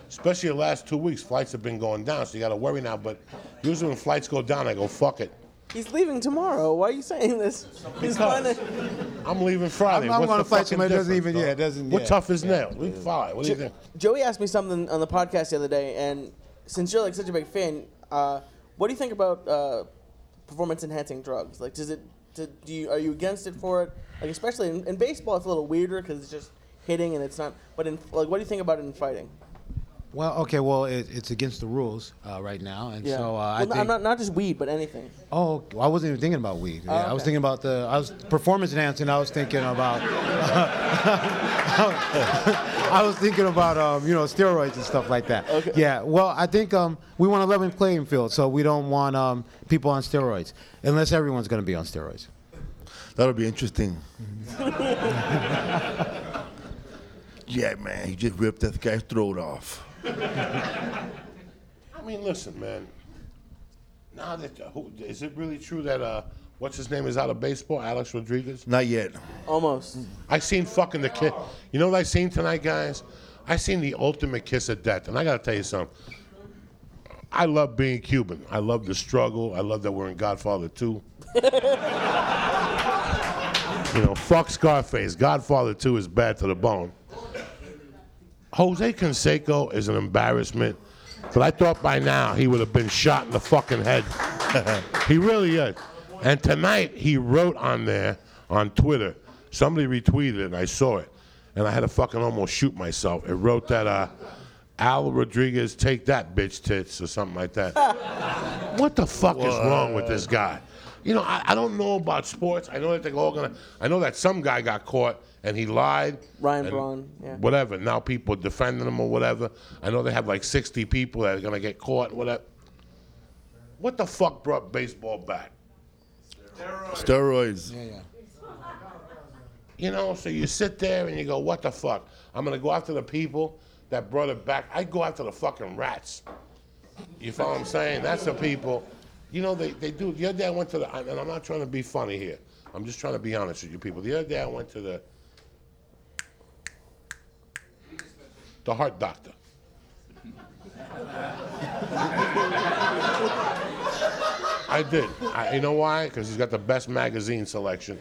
Especially the last two weeks, flights have been going down, so you got to worry now. But usually when flights go down, I go fuck it. He's leaving tomorrow. Why are you saying this? He's flying to- I'm leaving Friday. I'm- I'm What's gonna the fight fucking somebody doesn't even- yeah, dog? doesn't- What yeah. tough as nails? We fine. What do you think? Joey asked me something on the podcast the other day, and since you're like such a big fan, uh, what do you think about uh, performance-enhancing drugs? Like, does it? Do, do you are you against it for it? Like, especially in, in baseball, it's a little weirder because it's just hitting and it's not. But in like, what do you think about it in fighting? Well, okay. Well, it, it's against the rules uh, right now, and Yeah. so uh, I well, think. I'm not not just weed, but anything. Oh, well, I wasn't even thinking about weed. Yeah, I was thinking about the. I was performance enhancing. I was thinking about. I was thinking about um, you know steroids and stuff like that. Okay. Yeah. Well, I think um, we want a level playing field, so we don't want um, people on steroids, unless everyone's going to be on steroids. That'll be interesting. yeah, man, he just ripped that guy's throat off. I mean, listen, man. Now that who, is it really true that uh, what's his name is out of baseball, Alex Rodriguez? Not yet. Almost. I seen fucking the kid. You know what I seen tonight, guys? I seen the ultimate kiss of death, and I gotta tell you something. I love being Cuban. I love the struggle. I love that we're in Godfather 2. you know, fuck Scarface. Godfather 2 is bad to the bone. Jose Canseco is an embarrassment, but I thought by now he would have been shot in the fucking head. he really is. And tonight he wrote on there on Twitter. Somebody retweeted it and I saw it. And I had to fucking almost shoot myself. It wrote that uh, Al Rodriguez, take that bitch tits or something like that. what the fuck is wrong with this guy? You know, I, I don't know about sports. I know that they're all gonna. I know that some guy got caught and he lied. Ryan and Braun, yeah. Whatever. Now people are defending him or whatever. I know they have like 60 people that are gonna get caught. Whatever. What the fuck brought baseball back? Steroids. Yeah, yeah. You know, so you sit there and you go, what the fuck? I'm gonna go after the people that brought it back. I go after the fucking rats. You follow what I'm saying? That's the people. You know, they, they do. The other day I went to the, and I'm not trying to be funny here. I'm just trying to be honest with you people. The other day I went to the, the heart doctor. I did. I, you know why? Because he's got the best magazine selection.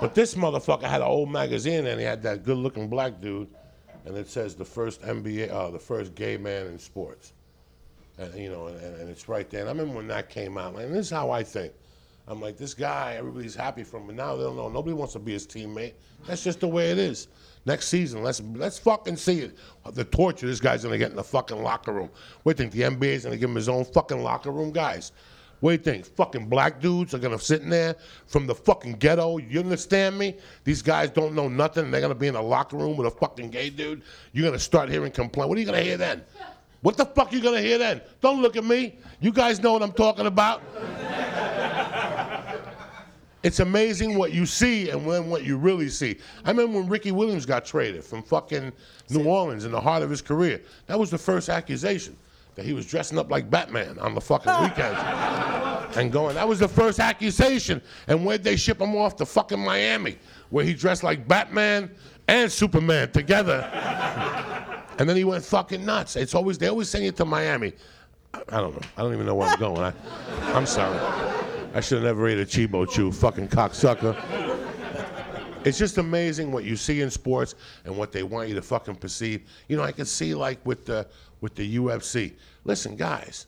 But this motherfucker had an old magazine and he had that good looking black dude and it says the first NBA, uh, the first gay man in sports. And, you know, and, and it's right there. And I remember when that came out, and this is how I think. I'm like, this guy, everybody's happy for him, but now they don't know. Nobody wants to be his teammate. That's just the way it is. Next season, let's let's fucking see it. The torture this guy's gonna get in the fucking locker room. You think the NBA's gonna give him his own fucking locker room, guys? What do you think? Fucking black dudes are gonna sit in there from the fucking ghetto. You understand me? These guys don't know nothing. They're gonna be in a locker room with a fucking gay dude. You're gonna start hearing complaints. What are you gonna hear then? What the fuck are you gonna hear then? Don't look at me. You guys know what I'm talking about. It's amazing what you see and when what you really see. I remember when Ricky Williams got traded from fucking New Orleans in the heart of his career. That was the first accusation that he was dressing up like Batman on the fucking weekends and going. That was the first accusation. And where'd they ship him off to fucking Miami, where he dressed like Batman and Superman together. and then he went fucking nuts. It's always they always send you to Miami. I, I don't know. I don't even know where I'm going. I, I'm sorry. I should have never ate a Cheeba Chew, fucking cocksucker. It's just amazing what you see in sports and what they want you to fucking perceive. You know, I can see like with the with the UFC. Listen, guys,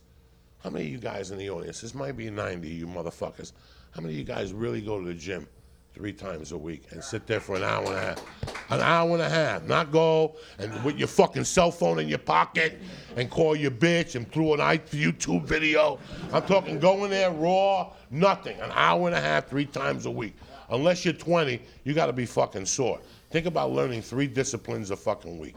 how many of you guys in the audience? This might be 90 you motherfuckers. How many of you guys really go to the gym three times a week and sit there for an hour and a half? An hour and a half, not go and with your fucking cell phone in your pocket and call your bitch and through an YouTube video. I'm talking going there raw, nothing. An hour and a half, three times a week. Unless you're 20, you got to be fucking sore. Think about learning three disciplines a fucking week.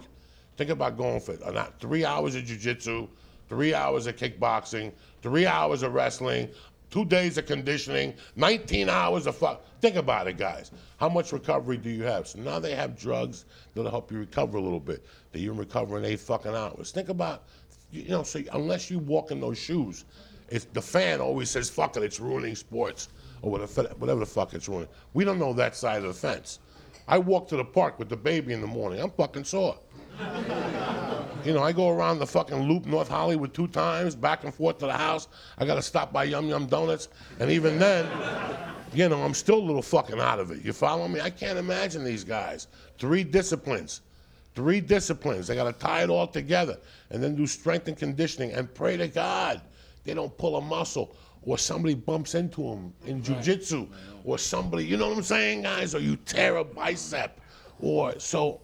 Think about going for uh, three hours of jujitsu, three hours of kickboxing, three hours of wrestling, two days of conditioning, 19 hours of fuck. Think about it, guys. How much recovery do you have? So now they have drugs that'll help you recover a little bit. That you can recover in eight fucking hours. Think about, you know, so unless you walk in those shoes, it's the fan always says, "Fuck it, it's ruining sports," or whatever, whatever the fuck it's ruining. We don't know that side of the fence. I walk to the park with the baby in the morning. I'm fucking sore. You know, I go around the fucking loop North Hollywood two times, back and forth to the house. I gotta stop by Yum Yum Donuts, and even then, you know, I'm still a little fucking out of it. You follow me? I can't imagine these guys. Three disciplines. Three disciplines. They gotta tie it all together and then do strength and conditioning and pray to God they don't pull a muscle or somebody bumps into them in jujitsu or somebody, you know what I'm saying, guys? Or you tear a bicep or so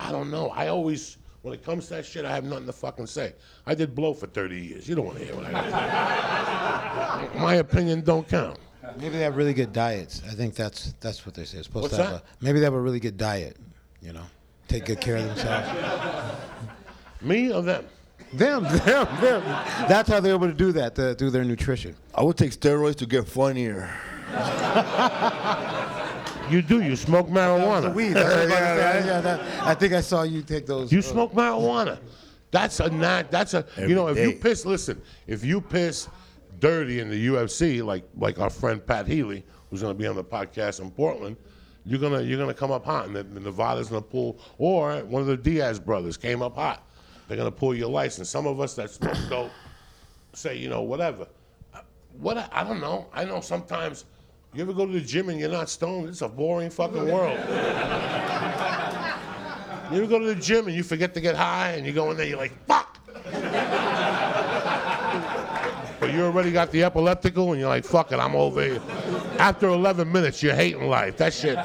I don't know. I always, when it comes to that shit, I have nothing to fucking say. I did blow for 30 years. You don't want to hear what I did. My opinion don't count. Maybe they have really good diets. I think that's that's what they say. It's supposed What's to have that? a maybe they have a really good diet. You know, take good care of themselves. Me or them? them, them, them. That's how they're able to do that to do their nutrition. I would take steroids to get funnier. You do. You smoke marijuana. Weed. that's what I was about to say. Yeah, that- I think I saw you take those. You uh, smoke marijuana. That's a not. That's a. you know, if you piss, listen. If you piss dirty in the UFC, like like our friend Pat Healy, who's going to be on the podcast in Portland, you're gonna you're gonna come up hot, and the, the Nevada's gonna pull, or one of the Diaz brothers came up hot. They're gonna pull your license. Some of us that smoke dope say, you know, whatever. What I, I don't know. I know sometimes. You ever go to the gym and you're not stoned? It's a boring fucking world. You ever go to the gym and you forget to get high and you go in there, you're like, fuck. but you already got the epileptical and you're like, fuck it, I'm over here. After 11 minutes, you're hating life. That shit,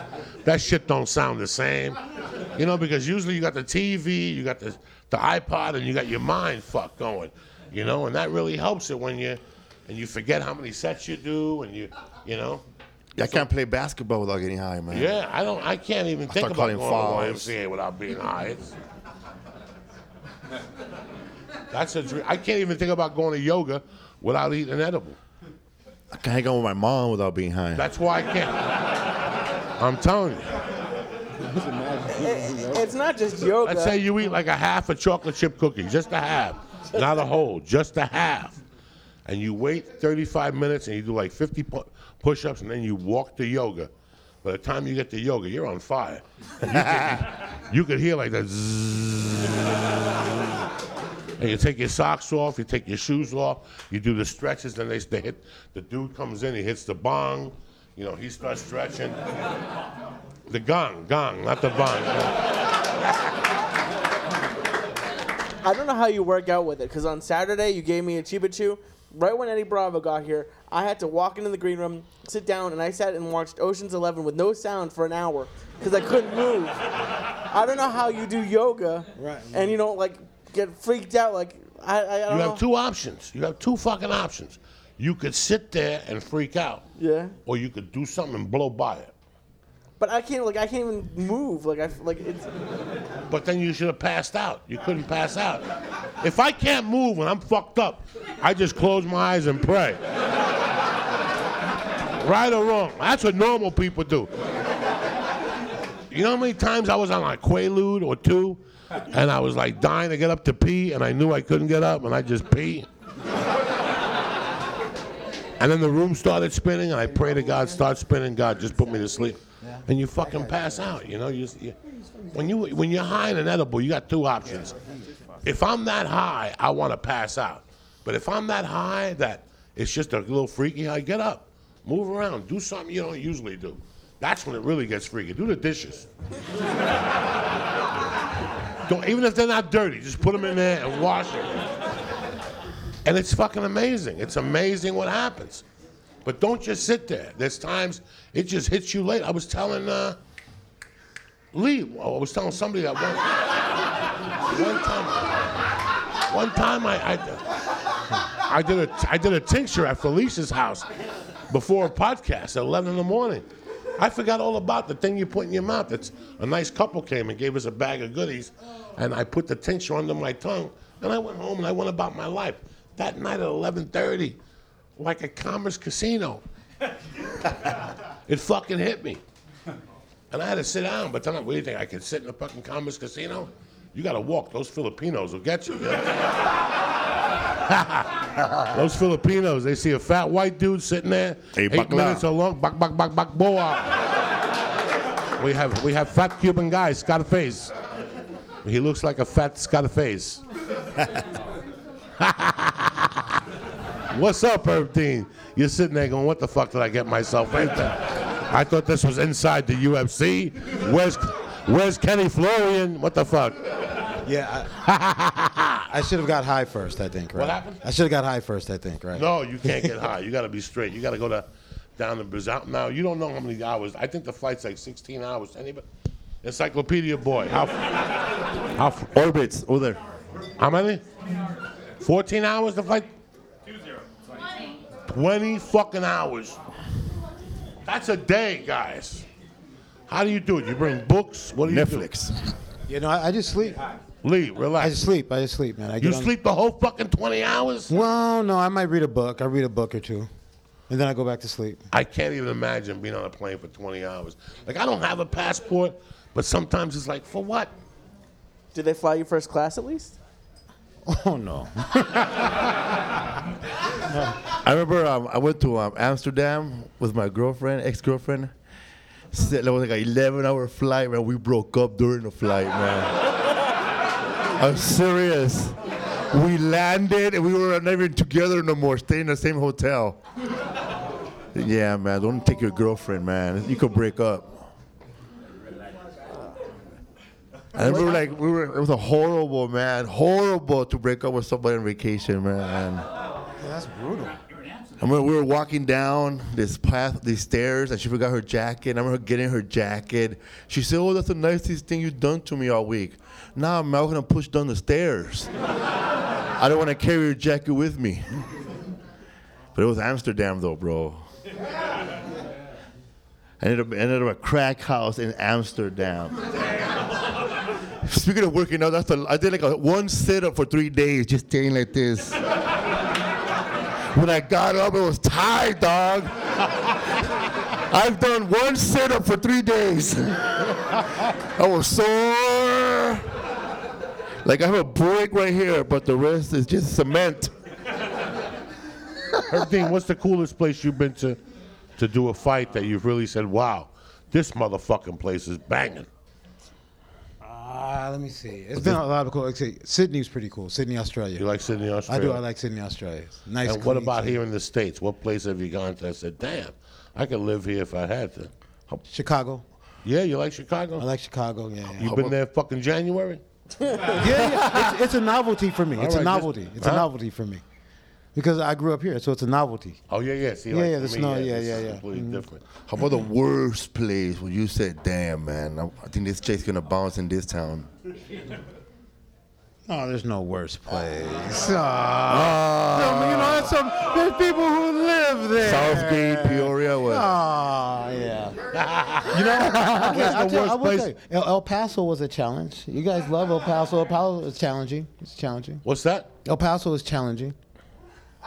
that shit don't sound the same. You know, because usually you got the TV, you got the, the iPod, and you got your mind fuck going. You know, and that really helps it when you, and you forget how many sets you do, and you, you know. I can't play basketball without getting high, man. Yeah, I don't. I can't even think about going fouls. to the YMCA without being high. It's, that's a dream. I can't even think about going to yoga without eating an edible. I can't hang out with my mom without being high. That's why I can't. I'm telling you. It's not just yoga. Let's say you eat like a half a chocolate chip cookie, just a half. not a whole, just a half. And you wait 35 minutes and you do like 50 pu- push-ups and then you walk to yoga. By the time you get to yoga, you're on fire. You could, you could hear like that. And you take your socks off, you take your shoes off, you do the stretches, then they, they hit, the dude comes in, he hits the bong, you know, he starts stretching. The gong, gong, not the bong. I don't know how you work out with it because on Saturday you gave me a Cheeba Chew. Right when Eddie Bravo got here, I had to walk into the green room, sit down, and I sat and watched Ocean's Eleven with no sound for an hour because I couldn't move. I don't know how you do yoga Right. and you don't like get freaked out. Like I, I, I don't You know. have two options. You have two fucking options. You could sit there and freak out, Yeah, or you could do something and blow by it. But I can't. Like I can't even move. Like I like it's. But then you should have passed out. You couldn't pass out. If I can't move when I'm fucked up, I just close my eyes and pray. Right or wrong? That's what normal people do. You know how many times I was on like Quaalude or two, and I was like dying to get up to pee, and I knew I couldn't get up, and I just pee. And then the room started spinning, and I pray to God, start spinning. God, just put me to sleep. And you fucking pass out. You know, you, you when you when you're high in an edible, you got two options. If I'm that high, I want to pass out. But if I'm that high that it's just a little freaky, I get up, move around, do something you don't usually do. That's when it really gets freaky. Do the dishes. don't, even if they're not dirty, just put them in there and wash them. And it's fucking amazing. It's amazing what happens. But don't just sit there. There's times it just hits you late. I was telling uh, Lee, I was telling somebody that one, one time, one time I, I, I did a, I did a tincture at Felicia's house before a podcast at 11 in the morning. I forgot all about the thing you put in your mouth. It's a nice couple came and gave us a bag of goodies, and I put the tincture under my tongue, and I went home and I went about my life. That night at 11:30, like a Commerce casino, it fucking hit me. And I had to sit down, but then, I- what do you think? I could sit in a fucking Commerce casino? You gotta walk. Those Filipinos will get you. Those Filipinos, they see a fat white dude sitting there, Hey, eight bakla. minutes along, bak bak bak bak boa. We have we have fat Cuban guys, got a face. He looks like a fat a face. What's up, Herb Dean? You're sitting there going, what the fuck did I get myself into? I thought this was inside the UFC. Where's Where's Kenny Florian? What the fuck? Yeah, I, I should have got high first. I think. Right? What happened? I should have got high first. I think. Right. No, you can't get high. You got to be straight. You got to go to down to Brazil. Now you don't know how many hours. I think the flight's like 16 hours. Anybody? Encyclopedia boy. How? How? Orbits over there. How many? 14 hours the flight? 20 fucking hours. That's a day, guys. How do you do it? You bring books? What do you Netflix. You know, I, I just sleep. do? Lee, I relax. just sleep. I just sleep, man. I You on- sleep the whole fucking 20 hours? Well, no, I might read a book. I read a book or two, and then I go back to sleep. I can't even imagine being on a plane for 20 hours. Like, I don't have a passport, but sometimes it's like, for what? Did they fly you first class at least? Oh no. I remember um, I went to um, Amsterdam with my girlfriend, ex-girlfriend. It was like an 11-hour flight, man. We broke up during the flight, man. I'm serious. We landed and we were not even together no more, staying in the same hotel. Yeah, man. Don't take your girlfriend, man. You could break up. And we were like, we were. It was a horrible, man. Horrible to break up with somebody on vacation, man. That's brutal. I remember we were walking down this path, these stairs, and she forgot her jacket. I remember her getting her jacket. She said, "Oh, that's the nicest thing you've done to me all week." Now I'm not gonna push down the stairs. I don't want to carry your jacket with me. But it was Amsterdam, though, bro. I ended up, ended up a crack house in Amsterdam. Speaking of working out, that's I did like a one sit up for three days, just staying like this. When I got up, it was tired, dog. I've done one sit up for three days. I was sore. Like I have a brick right here, but the rest is just cement. Everything. what's the coolest place you've been to to do a fight that you've really said, wow, this motherfucking place is banging? Ah, let me see. It's been a lot of cool. Like, Sydney's pretty cool. Sydney, Australia. You like Sydney, Australia? I do. I like Sydney, Australia. Nice. And what about city. here in the States? What place have you gone to? I said, damn, I could live here if I had to. Chicago. Yeah, you like Chicago? I like Chicago. Yeah. yeah. you been there fucking January? yeah, yeah. It's, it's a novelty for me. It's All a novelty. It's a novelty for me. Because I grew up here, so it's a novelty. Oh, yeah, yeah. See, Yeah, like yeah, the me, snow, yeah, this yeah, yeah. completely Mhm. different. How about the worst place where you said, "Damn, man, I, I think this chick's gonna bounce in this town"? Oh, there's no worse place. Ah, you know, there's some there's people who live there. Southgate, Peoria, what? Oh, yeah. you know, okay, Where's I'll the worst I place? tell you, El, El Paso was a challenge. You guys love El Paso. El Paso is challenging. It's challenging. What's that? El Paso is challenging.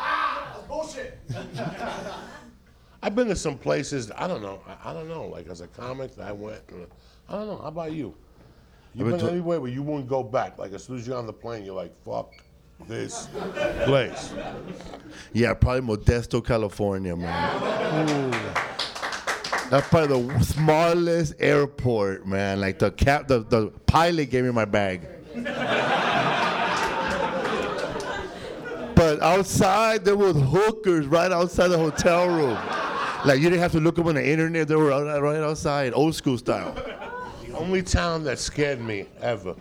Ah, I've been to some places. I don't know. I, I don't know. Like as a comic, I went. I don't know. How about you? You I've been been to- anywhere where you wouldn't go back? Like as soon as you're on the plane, you're like, "Fuck this place." Yeah, probably Modesto, California, man. That's probably the smallest airport, man. Like the cap, the, the pilot gave me my bag. Outside there was hookers right outside the hotel room. Like you didn't have to look up on the internet; they were right outside, old school style. The only town that scared me ever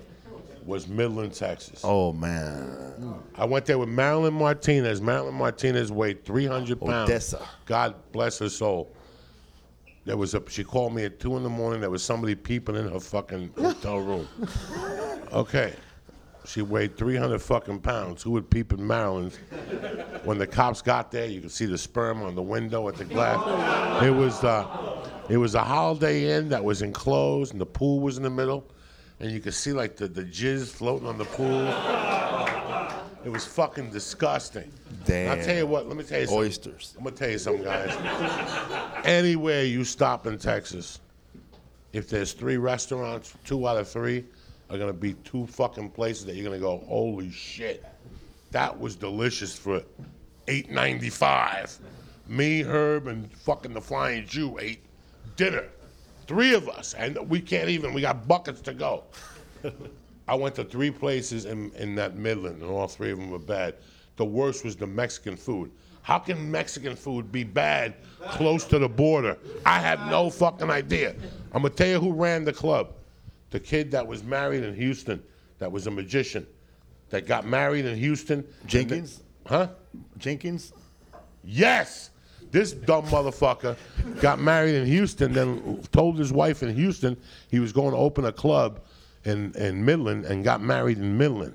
was Midland, Texas. Oh man, I went there with Marilyn Martinez. Marilyn Martinez weighed 300 pounds. Odessa. God bless her soul. There was a. She called me at two in the morning. There was somebody peeping in her fucking hotel room. Okay, she weighed 300 fucking pounds. Who would peep in Marilyn's? When the cops got there, you could see the sperm on the window at the glass. It was. Uh, it was a Holiday Inn that was enclosed, and the pool was in the middle, and you could see like the, the jizz floating on the pool. It was fucking disgusting. Damn. I'll tell you what, let me tell you something. Oysters. I'm gonna tell you something, guys. Anywhere you stop in Texas, if there's three restaurants, two out of three are gonna be two fucking places that you're gonna go, holy shit, that was delicious for eight ninety five. Me, Herb, and fucking the Flying Jew ate dinner. Three of us, and we can't even. We got buckets to go. I went to three places in, in that Midland, and all three of them were bad. The worst was the Mexican food. How can Mexican food be bad close to the border? I have no fucking idea. I'm gonna tell you who ran the club. The kid that was married in Houston, that was a magician, that got married in Houston. Jenkins? Huh? Jenkins. Yes. This dumb motherfucker got married in Houston, then told his wife in Houston he was going to open a club in, in Midland and got married in Midland.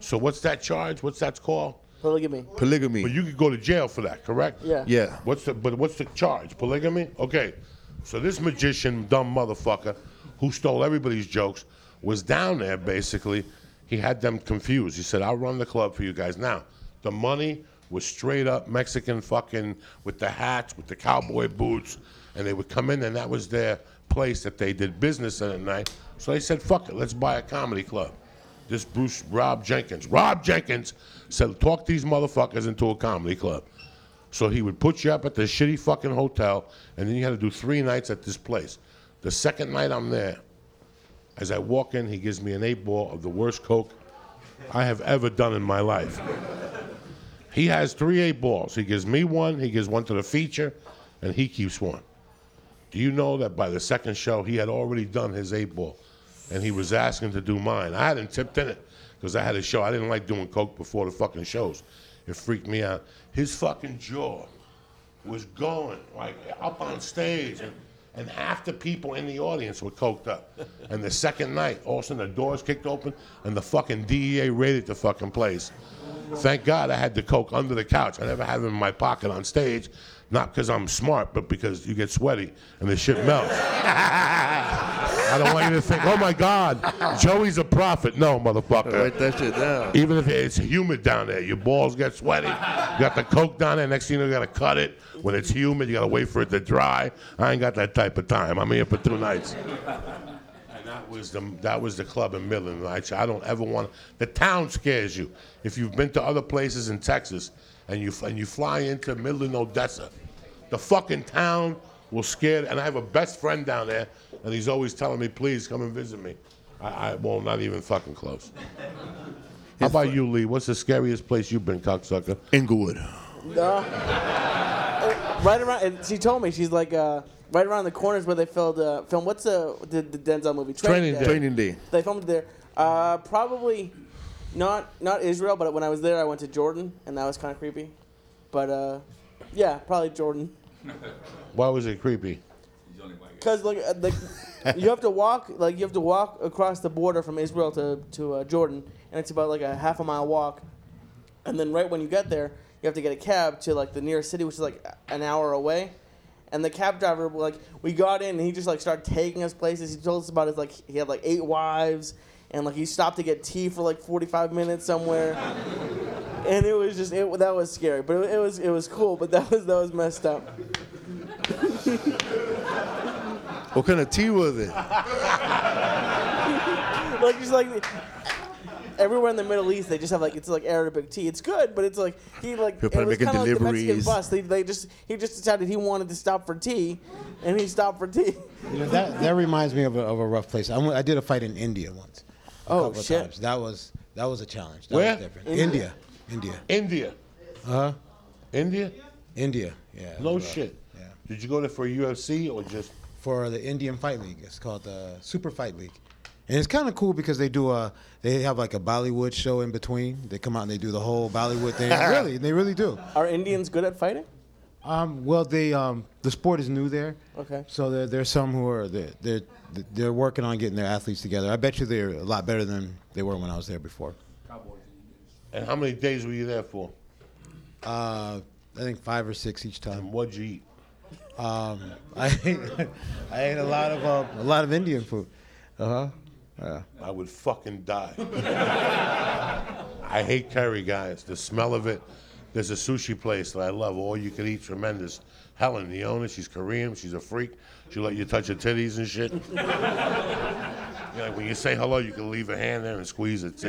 So what's that charge? What's that called? Polygamy. Polygamy. But you could go to jail for that, correct? Yeah. yeah. What's the but what's the charge? Polygamy? Okay. So this magician, dumb motherfucker, who stole everybody's jokes, was down there basically. He had them confused. He said, I'll run the club for you guys. Now, the money was straight up Mexican fucking with the hats, with the cowboy boots, and they would come in and that was their place that they did business in at night. So they said, fuck it, let's buy a comedy club. This Bruce Rob Jenkins. Rob Jenkins said, talk these motherfuckers into a comedy club. So he would put you up at the shitty fucking hotel, and then you had to do three nights at this place. The second night I'm there, as I walk in, he gives me an eight ball of the worst coke I have ever done in my life. He has three eight balls. He gives me one, he gives one to the feature, and he keeps one. Do you know that by the second show, he had already done his eight ball, and he was asking to do mine? I hadn't tipped in it because I had a show. I didn't like doing coke before the fucking shows. It freaked me out. His fucking jaw was going like up on stage, and, and half the people in the audience were coked up. And the second night, all of a sudden the doors kicked open, and the fucking DEA raided the fucking place. Thank God I had the coke under the couch. I never had it in my pocket on stage, not because I'm smart, but because you get sweaty and the shit melts. I don't want you to think, oh my God, Joey's a prophet. No, motherfucker. Write that shit down. Even if it's humid down there, your balls get sweaty. You got the coke down there. Next thing you know, you gotta cut it. When it's humid, you gotta wait for it to dry. I ain't got that type of time. I'm here for two nights. And that was the that was the club in Midland. I, I don't ever want the town scares you. If you've been to other places in Texas and you and you fly into Midland, Odessa, the fucking town was scared, And I have a best friend down there, and he's always telling me, "Please come and visit me." I, I well, not even fucking close. How about you, Lee? What's the scariest place you've been, cocksucker? Inglewood. Right around, and she told me she's like uh, right around the corners where they filmed uh, film. What's the the, the Denzel movie? Training Day. Training day. They filmed it there. Uh, probably not not Israel, but when I was there, I went to Jordan, and that was kind of creepy. But uh, yeah, probably Jordan. Why was it creepy? Cause like, uh, like you have to walk like you have to walk across the border from Israel to to uh, Jordan, and it's about like a half a mile walk. And then right when you get there, you have to get a cab to like the nearest city, which is like an hour away. And the cab driver, like, we got in and he just like started taking us places. He told us about his like he had like eight wives, and like he stopped to get tea for like 45 minutes somewhere. And it was just it, that was scary, but it, it was it was cool, but that was that was messed up. What kind of tea was it? like just like everywhere in the Middle East, they just have like it's like Arabic tea. It's good, but it's like he like People it was kind of like the Mexican bus. They, they just he just decided he wanted to stop for tea, and he stopped for tea. You know, that that reminds me of a, of a rough place. I, went, I did a fight in India once. a Oh, couple of shit. Times. That was that was a challenge. That Where? Was different. India. India. India. India. Uh huh. India? India. Yeah. No rough. shit. Yeah. Did you go there for UFC or just? For the Indian Fight League, it's called the Super Fight League, and it's kind of cool because they do a they have like a Bollywood show in between. They come out and they do the whole Bollywood thing. really, they really do. Are Indians good at fighting? Um, well, they um, the sport is new there. Okay. So there, there's some who are they're, they're they're working on getting their athletes together. I bet you they're a lot better than they were when I was there before. And how many days were you there for? Uh, I think five or six each time. And what'd you eat? Um, I ate, I ate a lot of uh, a lot of Indian food. Uh huh. Yeah. I would fucking die. I hate curry, guys. The smell of it. There's a sushi place that I love. All you can eat, tremendous. Helen, the owner, she's Korean. She's a freak. She'll let you touch her titties and shit. you know, when you say hello, you can leave a hand there and squeeze it. She,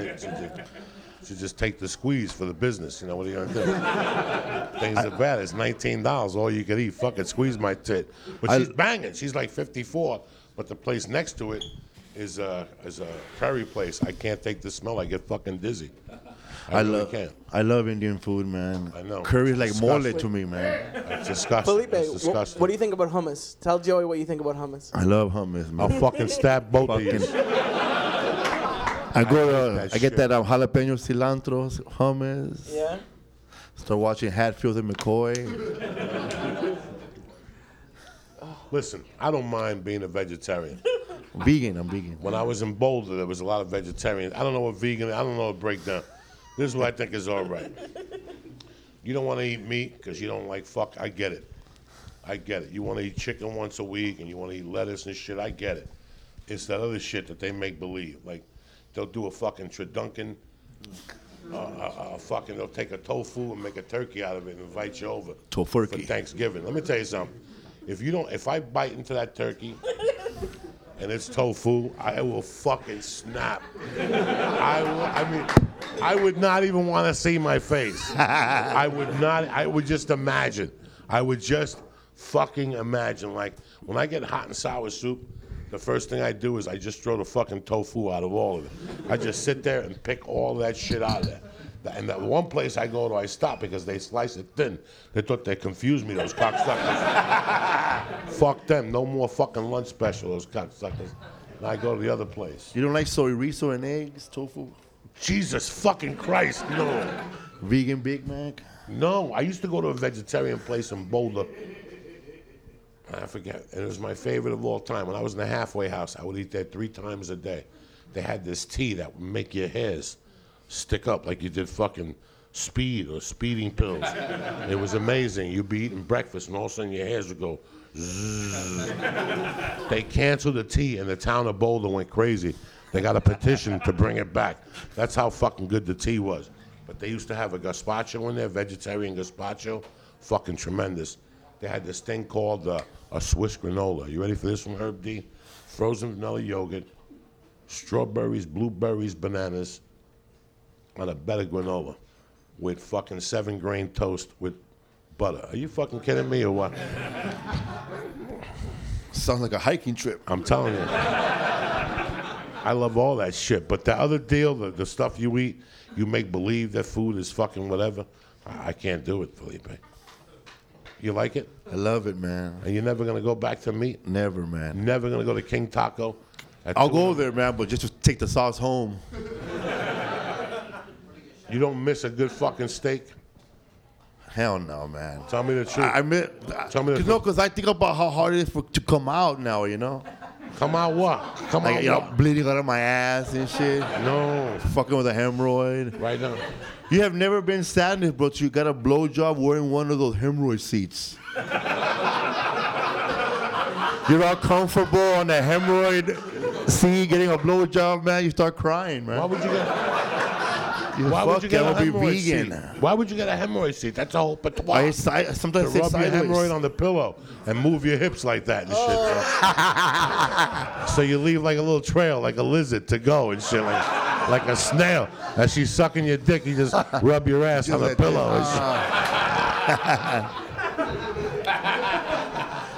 she, she just take the squeeze for the business. You know what are you gonna do? Things are bad. It's nineteen dollars. All you can eat. Fuck it, squeeze my tit. But I- she's banging. She's like fifty-four. But the place next to it is a is a curry place. I can't take the smell. I get fucking dizzy. I, I really love can't. I love Indian food, man. I know. Curry is like It's mole to me, man. It's disgusting. Felipe, it's wh- what do you think about hummus? Tell Joey what you think about hummus. I love hummus, man. I'll fucking stab both of you. I go to, that I get shit. that um, jalapeno cilantro hummus. Yeah. Start watching Hatfield and McCoy. Listen, I don't mind being a vegetarian. vegan, I'm vegan. When I was in Boulder, there was a lot of vegetarians. I don't know what vegan. I don't know what breakdown. This is what I think is all right. You don't want to eat meat because you don't like fuck. I get it. I get it. You want to eat chicken once a week and you want to eat lettuce and shit. I get it. It's that other shit that they make believe. Like they'll do a fucking turducken. Uh, uh, uh, fucking, they'll take a tofu and make a turkey out of it and invite you over for. Thanksgiving. Let me tell you something. If you don't, if I bite into that turkey and it's tofu, I will fucking snap. I, will, I mean, I would not even want to see my face. I would not. I would just imagine. I would just fucking imagine. Like when I get hot and sour soup, the first thing I do is I just throw the fucking tofu out of all of it. I just sit there and pick all that shit out of there. And that one place I go to, I stop because they slice it thin. They thought they confused me, those cocksuckers. Fuck them. No more fucking lunch special, those cocksuckers. And I go to the other place. You don't like soyrizo and eggs, tofu? Jesus fucking Christ, no. Vegan Big Mac? No, I used to go to a vegetarian place in Boulder. I forget. And it was my favorite of all time. When I was in the halfway house, I would eat that three times a day. They had this tea that would make your hairs stick up like you did fucking speed or speeding pills. it was amazing. You'd be eating breakfast and all of a sudden your hairs would go zzz. They canceled the tea and the town of Boulder went crazy. They got a petition to bring it back. That's how fucking good the tea was. But they used to have a gazpacho in there, vegetarian gazpacho, fucking tremendous. They had this thing called uh, a Swiss granola. You ready for this from Herb D? Frozen vanilla yogurt, strawberries, blueberries, bananas, on a bed of granola with fucking seven grain toast with butter. Are you fucking kidding me or what? Sounds like a hiking trip. I'm telling you. I love all that shit. But the other deal, the, the stuff you eat, you make believe that food is fucking whatever. I, I can't do it, Felipe. You like it? I love it, man. And you're never gonna go back to meat? Never, man. Never gonna go to King Taco? I'll go there, man, but just to take the sauce home. You don't miss a good fucking steak? Hell no, man. Tell me the truth. I, I mean, Tell me the cause, no, because I think about how hard it is for, to come out now, you know? Come out what? Come Like, out you know, what? bleeding out of my ass and shit. No. Fucking with a hemorrhoid. Right now. You have never been sadness, but you got a blowjob wearing one of those hemorrhoid seats. You're all comfortable on the hemorrhoid seat, getting a blowjob, man. You start crying, man. Why would you get? Why would you get a hemorrhoid vegan. seat? Why would you get a hemorrhoid seat? That's a whole patois. Oh, I, si- sometimes to say rub your sideways. hemorrhoid on the pillow and move your hips like that and shit. So, so you leave like a little trail, like a lizard to go and shit, like, like a snail. As she's sucking your dick, you just rub your ass on the pillow. and shit.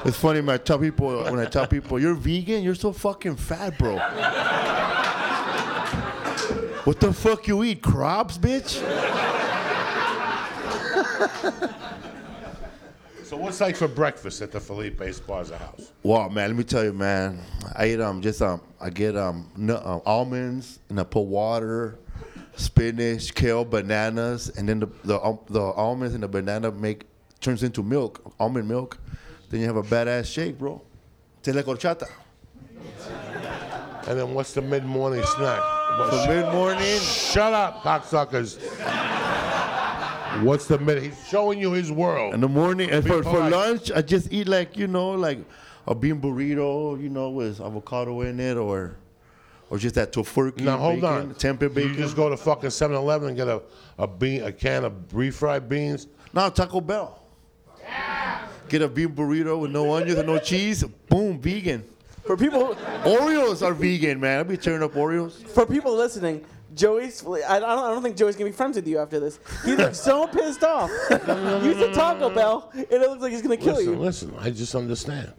It's funny, man. I tell people when I tell people you're vegan, you're so fucking fat, bro. What the fuck you eat? Crabs, bitch? So what's like for breakfast at the Felipe Esparza house? Well, man. Let me tell you, man. I eat um just um I get um, nut, um almonds and I put water, spinach, kale, bananas, and then the the um, the almonds and the banana make turns into milk, almond milk. Then you have a badass shake, bro. Tastes like horchata. And then what's the mid-morning snack? For mid morning, Shut up, cocksuckers. What's the mid? He's showing you his world. in the morning, and for, for lunch, I just eat like you know, like a bean burrito, you know, with avocado in it, or or just that tofurkey Now hold bacon, on. tempeh bacon. You just go to fucking 7-Eleven and get a, a bean, a can of refried beans. No, Taco Bell. Get a bean burrito with no onions and no cheese. Boom, vegan. For people, Oreos are vegan, man. I'll be tearing up Oreos. for people listening, Joey's. I don't, I don't think Joey's gonna be friends with you after this. He looks so pissed off. You said Taco Bell, and it looks like he's gonna kill Listen, you. listen. I just understand.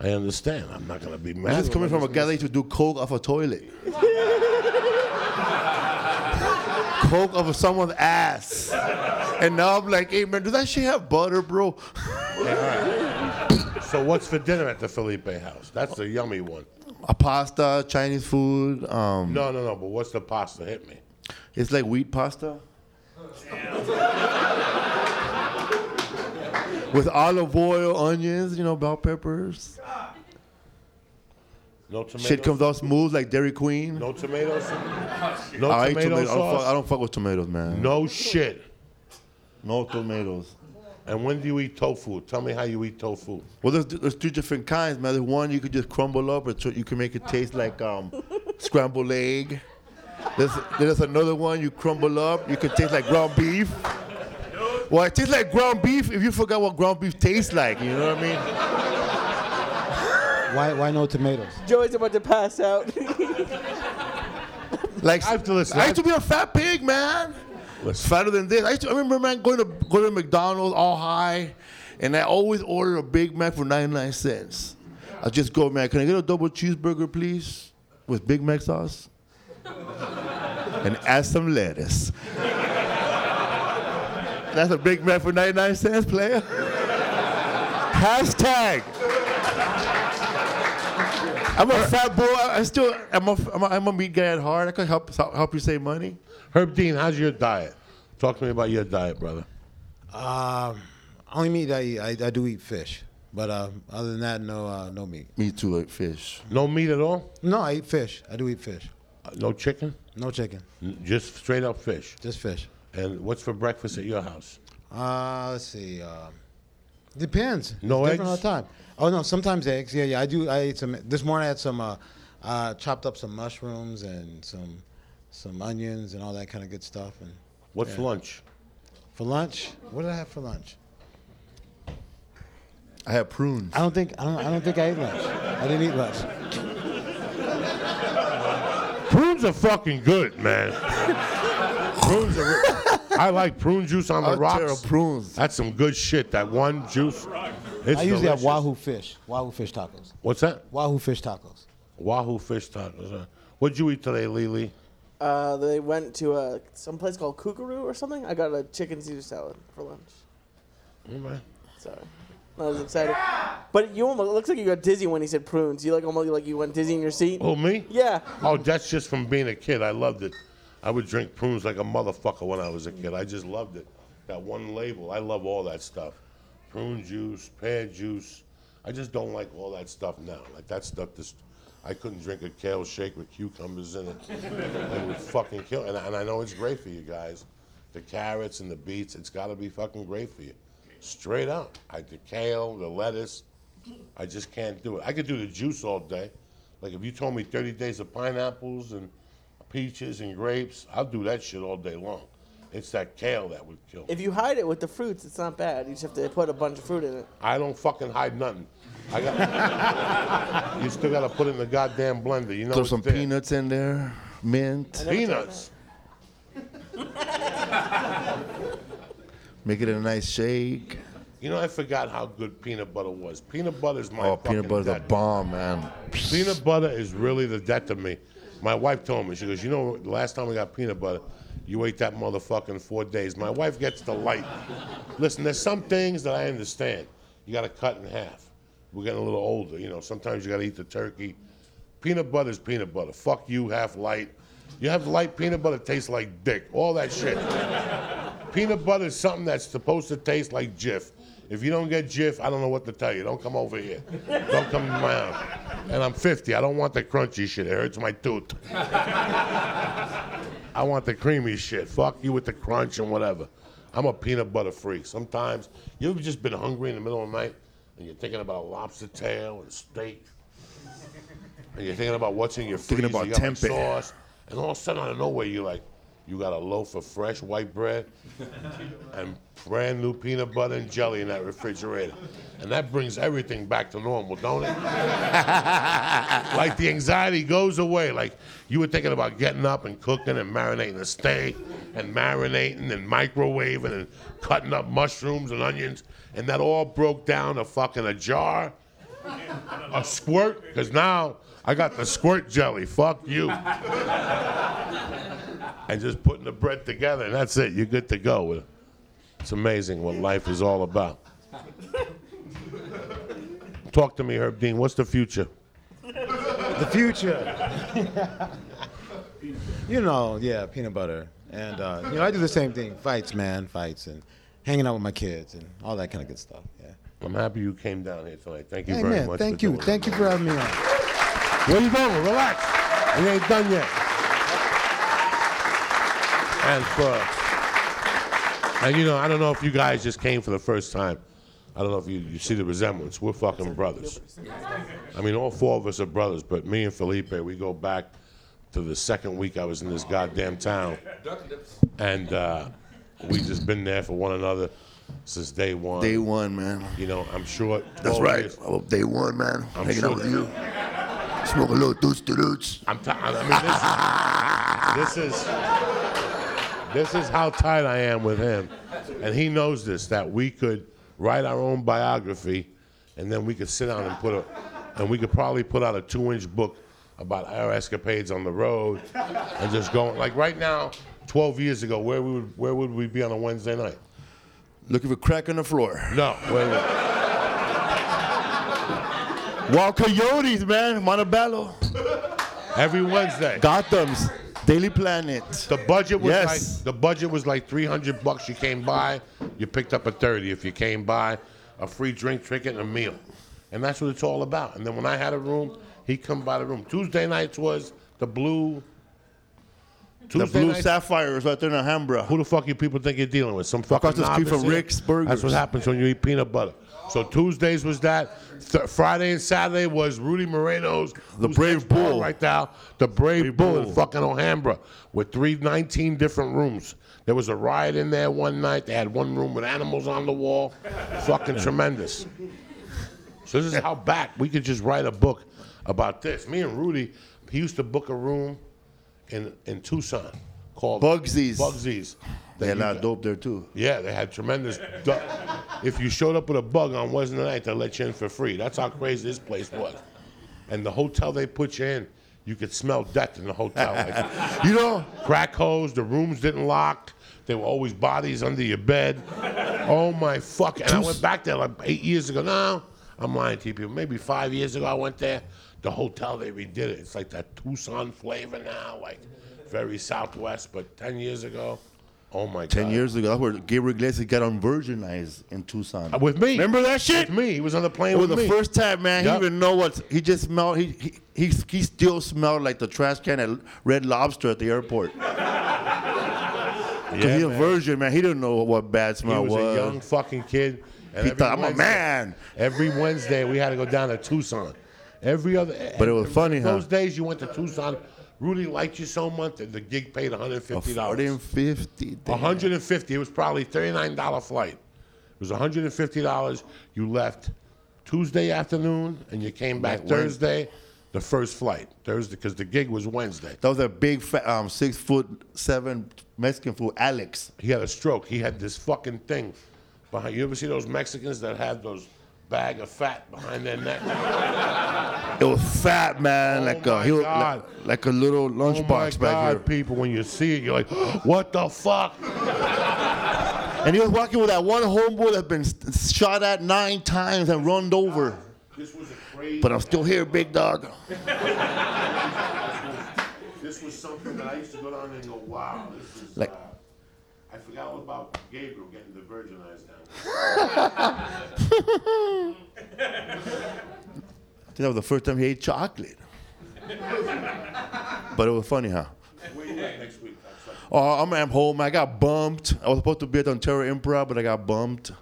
I understand. I'm not gonna be mad. This is when coming I from a just guy that used to do coke off a toilet. coke off of someone's ass. And now I'm like, hey man, does that shit have butter, bro? So what's for dinner at the Felipe house? That's the yummy one. A pasta, Chinese food. Um, No, no, no. But what's the pasta? Hit me. It's like wheat pasta. With olive oil, onions, you know, bell peppers. No tomatoes. Shit comes out smooth like Dairy Queen. No tomatoes. No I, tomato tomatoes. I, don't fuck, sauce. I don't fuck with tomatoes, man. No shit. No tomatoes. And when do you eat tofu? Tell me how you eat tofu. Well, there's, there's two different kinds, man. There's one you could just crumble up, or tr- you can make it taste like um, scrambled egg. There's, there's another one you crumble up. You can taste like ground beef. Well, it tastes like ground beef if you forgot what ground beef tastes like. You know what I mean? Why, why no tomatoes? Joey's about to pass out. Like I have to listen. I used to be a fat pig, man. Listen. Fatter than this. I, used to, I remember, man, going to go to McDonald's all high, and I always order a Big Mac for 99 cents. I just go, man, can I get a double cheeseburger, please, with Big Mac sauce? and add some lettuce. That's a Big Mac for 99 cents, player. Hashtag. I'm a fat boy. I still, I'm a, I'm a, I'm a meat guy at heart. I can help help you save money. Herb Dean, how's your diet? Talk to me about your diet, brother. Um, only meat I eat, I, I do eat fish, but uh, other than that, no, uh, no meat. Me too, like fish. No meat at all? No, I eat fish. I do eat fish. Uh, No chicken? No chicken, N- Just straight up fish. just fish. And what's for breakfast at your house? Uh, let's see. Um, depends. No it's different eggs? all the time. Oh no, sometimes eggs. Yeah, yeah. I do. I ate some this morning. I had some. Uh, uh, chopped up some mushrooms and some, some onions and all that kind of good stuff. And What's Yeah. lunch? for lunch, what did I have for lunch? I have prunes. I don't think. I don't. I don't think I ate lunch. I didn't eat lunch. Prunes are fucking good, man. prunes are. re- I like prune juice on the I'll tear rocks. prunes. That's some good shit. That one juice. It's I usually have. Wahoo fish. Wahoo fish tacos. What's that? Wahoo fish tacos. Wahoo fish tacos. What'd you eat today, Lily? Uh, they went to a some place called Koo Koo Roo or something. I got a chicken Caesar salad for lunch. Okay. So I was excited. But you almost it looks like you got dizzy when he said prunes. You like almost like you went dizzy in your seat. Oh, me? Yeah. Oh, that's just from being a kid. I loved it. I would drink prunes like a motherfucker when I was a kid. I just loved it. That one label. I love all that stuff. Prune juice, pear juice. I just don't like all that stuff now. Like that stuff just I couldn't drink a kale shake with cucumbers in it. it would fucking kill. And, I- and I know it's great for you guys. The carrots and the beets, it's got to be fucking great for you. Straight up. I, the kale, the lettuce, I just can't do it. I could do the juice all day. Like if you told me 30 days of pineapples and peaches and grapes, I'll do that shit all day long. It's that kale that would kill. me. If you hide it with the fruits, it's not bad. You just have to put a bunch of fruit in it. I don't fucking hide nothing. I got. you still gotta put it in the goddamn blender. You know. Throw some there. peanuts in there, mint. Peanuts. Make it a nice shake. You know, I forgot how good peanut butter was. Peanut butter is my. Oh, fucking peanut butter's a bomb, man. Peanut butter is really the death to me. My wife told me, she goes, you know, the last time we got peanut butter, you ate that motherfucker in four days. My wife gets the light. Listen, there's some things that I understand. You got to cut in half. We're getting a little older, you know. Sometimes you got to eat the turkey. Peanut butter is peanut butter. Fuck you, half light. You have light peanut butter, tastes like dick. All that shit. peanut butter is something that's supposed to taste like Jif. If you don't get Jif, I don't know what to tell you. Don't come over here. Don't come to my house. And I'm 50. I don't want the crunchy shit. It hurts my tooth. I want the creamy shit. Fuck you with the crunch and whatever. I'm a peanut butter freak. Sometimes you ever just been hungry in the middle of the night and you're thinking about lobster tail and steak, and you're thinking about what's in your freezer. Thinking about you got like tempeh. sauce, and all of a sudden out of nowhere you're like, you got a loaf of fresh white bread and brand new peanut butter and jelly in that refrigerator, and that brings everything back to normal, don't it? like the anxiety goes away. Like you were thinking about getting up and cooking and marinating the steak and marinating and microwaving and cutting up mushrooms and onions, and that all broke down to fucking a jar, a squirt. Because now I got the squirt jelly. Fuck you. and just putting the bread together, and that's it. You're good to go. It's amazing what life is all about. Talk to me, Herb Dean. What's the future? The future. you know, yeah, peanut butter. And, uh, you know, I do the same thing fights, man, fights, and hanging out with my kids and all that kind of good stuff. Yeah. I'm happy you came down here tonight. Thank you Hey, very man, much. thank for you. doing Thank you for having me on. Where you going? Relax. We ain't done yet. And for, and you know, I don't know if you guys just came for the first time. I don't know if you, you see the resemblance. We're fucking brothers. I mean, all four of us are brothers, but me and Felipe, we go back to the second week I was in this goddamn town. And uh, we just been there for one another since day one. Day one, man. You know, I'm sure. That's right. years- day one, man. I'm Hanging sure- out with you. Smoke a little doots to doots. I'm t- I mean, this is, this is this is how tight I am with him, and he knows this that we could write our own biography, and then we could sit down and put a, and we could probably put out a two-inch book about our escapades on the road, and just going like right now, 12 years ago, where we would where would we be on a Wednesday night? Looking for crack on the floor. No, where would, Wild Coyotes, man. Montebello. every Wednesday. Gotham's. Daily Planet. The budget was Yes. like the budget was like 300 bucks. You came by, you picked up a 30. If you came by, a free drink, ticket, and a meal, and that's what it's all about. And then when I had a room, he'd come by the room. Tuesday nights was the blue. The Tuesday Blue nights- Sapphires right there in Alhambra. Who the fuck you people think you're dealing with? Some fucking Across the street from novice here? Rick's Burgers. That's what happens when you eat peanut butter. So Tuesdays was that. Th- Friday and Saturday was Rudy Moreno's. The who's Brave next door Bull. Right now, the Brave, Brave Bull in fucking Alhambra with three, 19 different rooms. There was a riot in there one night. They had one room with animals on the wall. fucking tremendous. So this is how back we could just write a book about this. Me and Rudy, he used to book a room in in Tucson called Bugsies. Bugsies. They had a lot of dope there too. Yeah, they had tremendous. du- if you showed up with a bug on Wednesday night, they let you in for free. That's how crazy this place was. And the hotel they put you in, you could smell death in the hotel. Like, You know, crack hose, the rooms didn't lock. There were always bodies under your bed. Oh my fuck! And I went back there like eight years ago. No, I'm lying to you people. Maybe five years ago I went there. The hotel they redid it. It's like that Tucson flavor now, like very Southwest. But ten years ago, oh my god. ten years ago, that's where Gabriel Iglesias got on Virginized in Tucson. Uh, with me. Remember that shit? With me. He was on the plane It was the me. first time, man. Yep. He even know what he just smelled. He, he he he still smelled like the trash can at Red Lobster at the airport. Cause Yeah, he's a virgin, man. He didn't know what bad smell was, He was. a young fucking kid. And He thought, "I'm a man." Every Wednesday we had to go down to Tucson. Every other. But it was funny, huh? Those days you went to Tucson. Rudy liked you so much that the gig paid 150 Forty and dollars. fifty. damn. 150. It was probably 39 dollar flight. It was 150 dollars. You left Tuesday afternoon and you came back Wednesday. Thursday. The first flight Thursday because the gig was Wednesday. That was a big, fat, um, six foot seven Mexican food, Alex. he had a stroke. He had this fucking thing behind. You ever see those Mexicans that have those bag of fat behind their neck? It was fat, man. Oh like a he was like, like a little oh lunchbox back God, here. people! When you see it, you're like, "What the fuck?" And he was walking with that one homeboy that's been shot at nine times and runned over. This was a crazy. But I'm still here, big dog. This was something that I used to go down and go, "Wow, this is." Like- uh, I forgot all about Gabriel getting the virginized down. I think that was the first time he ate chocolate. but it was funny, huh? Where you at next week? Oh, I'm, I'm home. I got bumped. I was supposed to be at Ontario Improv, but I got bumped.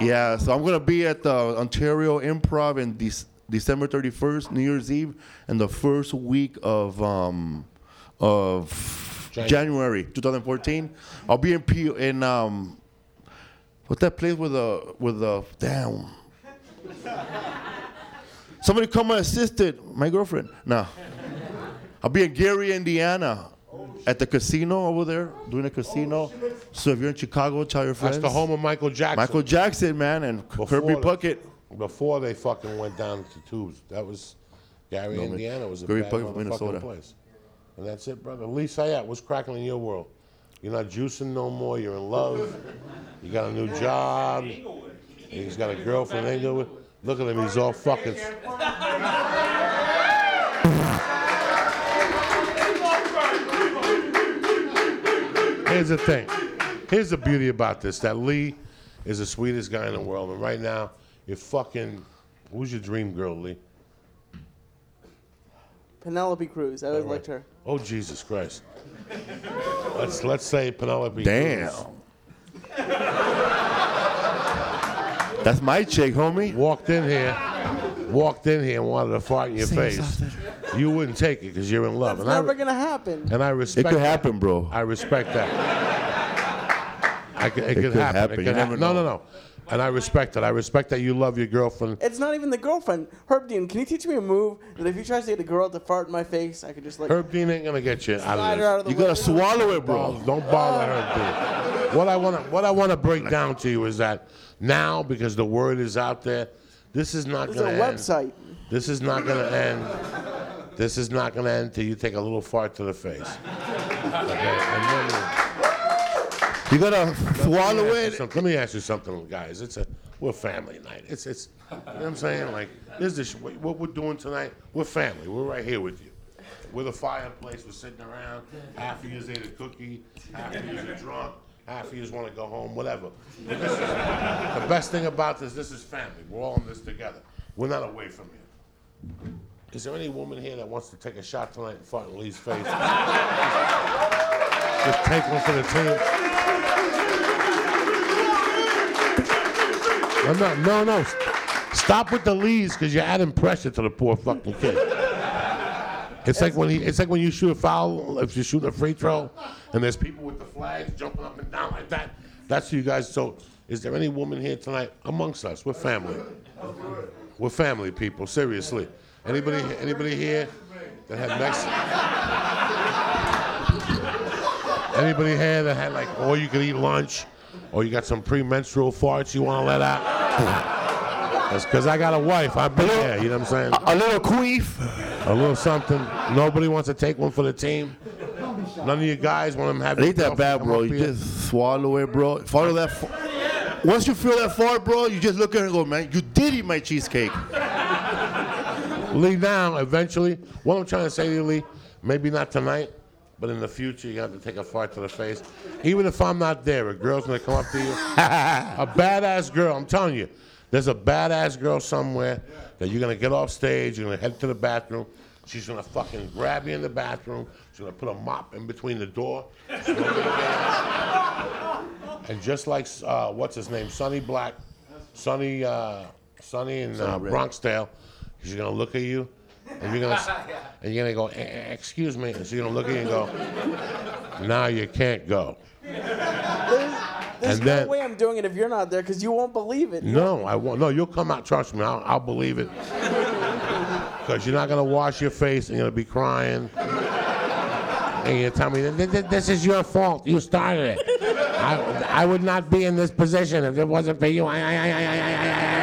Yeah, so I'm gonna be at the Ontario Improv in Dec- December 31st, New Year's Eve, and the first week of um, of January. January 2014. I'll be in P in um, what that place with the with the damn. Somebody come and assisted my girlfriend. No. I'll be in Gary, Indiana, at the casino over there, doing a casino. So if you're in Chicago, tell your friends. That's the home of Michael Jackson. Michael Jackson, man, and Before Kirby the- Puckett. Before they fucking went down to tubes, that was Gary, man. Indiana was a Kirby bad Puckett from motherfucking Minnesota. place. And that's it, brother. Lee Syatt, what's cracking in your world? You're not juicing no more. You're in love. You got a new job. He's got a girlfriend. in Inglewood. Look at him. He's all fucking. Here's the thing. Here's the beauty about this: that Lee is the sweetest guy in the world, and right now, you're fucking. Who's your dream girl, Lee? Penelope Cruz. I always liked her. Oh Jesus Christ! Let's let's say Penelope. Damn. Cruz That's my chick, homie. walked in here, walked in here and wanted to fart in your face. You wouldn't take it because you're in love, It's and I never gonna happen. and I respect that. It respect. could that. happen, bro. I respect that. I could, it, could, could happen. happen. It You could never happen. No, no, know. no. And I respect it. I respect that you love your girlfriend. It's not even the girlfriend. Herb Dean, can you teach me a move that if he tries to get a girl to fart in my face, I could just like Herb Dean ain't gonna get you out of her out of this. the You gotta swallow it, Bro, bro. don't bother Herb Dean. What I wanna what I wanna break down to you is that now because the word is out there, this is not There's gonna end. website. This is not gonna end. This is not gonna end till you take a little fart to the face. Okay? You gotta swallow Let me ask you it. something- Let me ask you something, guys. It's a we're family night. It's it's you know what I'm saying. Like this is what we're doing tonight. We're family. We're right here with you. We're the fireplace. We're sitting around. Half of you ate a cookie. Half of you are drunk. Half of you want to go home. Whatever. But this is, the best thing about this, this is family. We're all in this together. We're not away from you. Is there any woman here that wants to take a shot tonight and fart in Lee's face? Just take one for the team. No, no, no, no. Stop with the leads because you're adding pressure to the poor fucking kid. It's like when he, it's like when you shoot a foul, if you shoot a free throw, and there's people with the flags jumping up and down like that. That's you guys. So, is there any woman here tonight amongst us? We're family. We're family people. Seriously. Anybody, anybody here that had Mexican? Anybody here that had like all you could eat lunch, or you got some premenstrual farts you want to let out? That's because I got a wife. I've been there. You know what I'm saying? A little queef. A little something. Nobody wants to take one for the team. None of you guys want them to have. Ain't that bad, bro. You here? just swallow it, bro. Follow that. F- Once you feel that fart, bro, you just look at it and go, man, you did eat my cheesecake. Lee, now, eventually, what I'm trying to say to you, Lee, maybe not tonight, but in the future, you have to take a fart to the face. Even if I'm not there, a girl's gonna come up to you. a badass girl, I'm telling you, there's a badass girl somewhere that you're gonna get off stage, you're gonna head to the bathroom. She's gonna fucking grab you in the bathroom. She's gonna put a mop in between the door. She's gonna get out. and just like uh, what's his name, Sonny Black, Sonny, uh, Sonny in uh, Bronx Tale, she's gonna look at you, and you're gonna, s- and you're gonna go, "Eh, eh, excuse me, and she's gonna look at you and go, now you can't go. There's And no then- way I'm doing it if you're not there because you won't believe it. No, I won't. No, you'll come out. Trust me, I'll, I'll believe it. Because you're not gonna wash your face and you're gonna be crying. And you tell me "Th- th- this is your fault. You started it. I, I would not be in this position if it wasn't for you. I- I- I- I- I- I- I-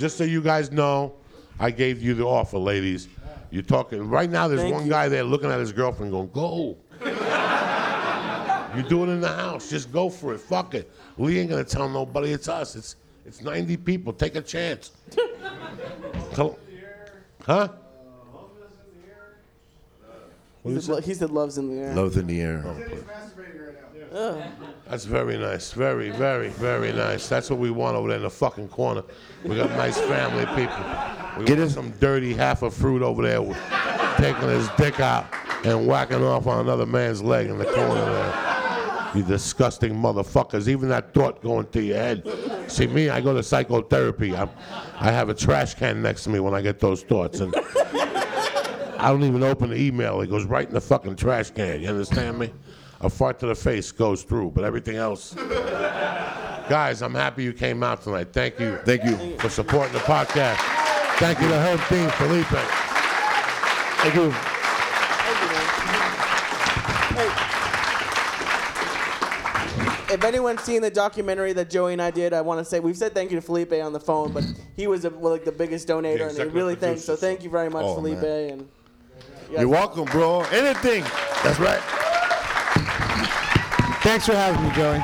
Just so you guys know, I gave you the offer, ladies. You're talking right now. There's Thank one you. guy there looking at his girlfriend, going, "Go." You do it in the house. Just go for it. Fuck it. We ain't gonna tell nobody it's us. It's it's 90 people. Take a chance. Tell- huh? Uh, he said, lo- he said love's in the air. Love's in the air. That's very nice. Very, very, very nice. That's what we want over there in the fucking corner. We got nice family people. We Get want in- some dirty half a fruit over there with- taking his dick out and whacking off on another man's leg in the corner there. You disgusting motherfuckers. Even that thought going through your head. See me, I go to psychotherapy. I'm, I have a trash can next to me when I get those thoughts. And I don't even open the email. It goes right in the fucking trash can. You understand me? A fart to the face goes through, but everything else. Guys, I'm happy you came out tonight. Thank you. Thank you. For supporting the podcast. Thank you to Herb Dean, Felipe. Thank you. If anyone's seen the documentary that Joey and I did, I want to say we've said thank you to Felipe on the phone, but he was a, like the biggest donator, and he really thanks. So thank you very much, Oh, Felipe. man. And You're welcome, bro. Anything. That's right. Thanks for having me, Joey.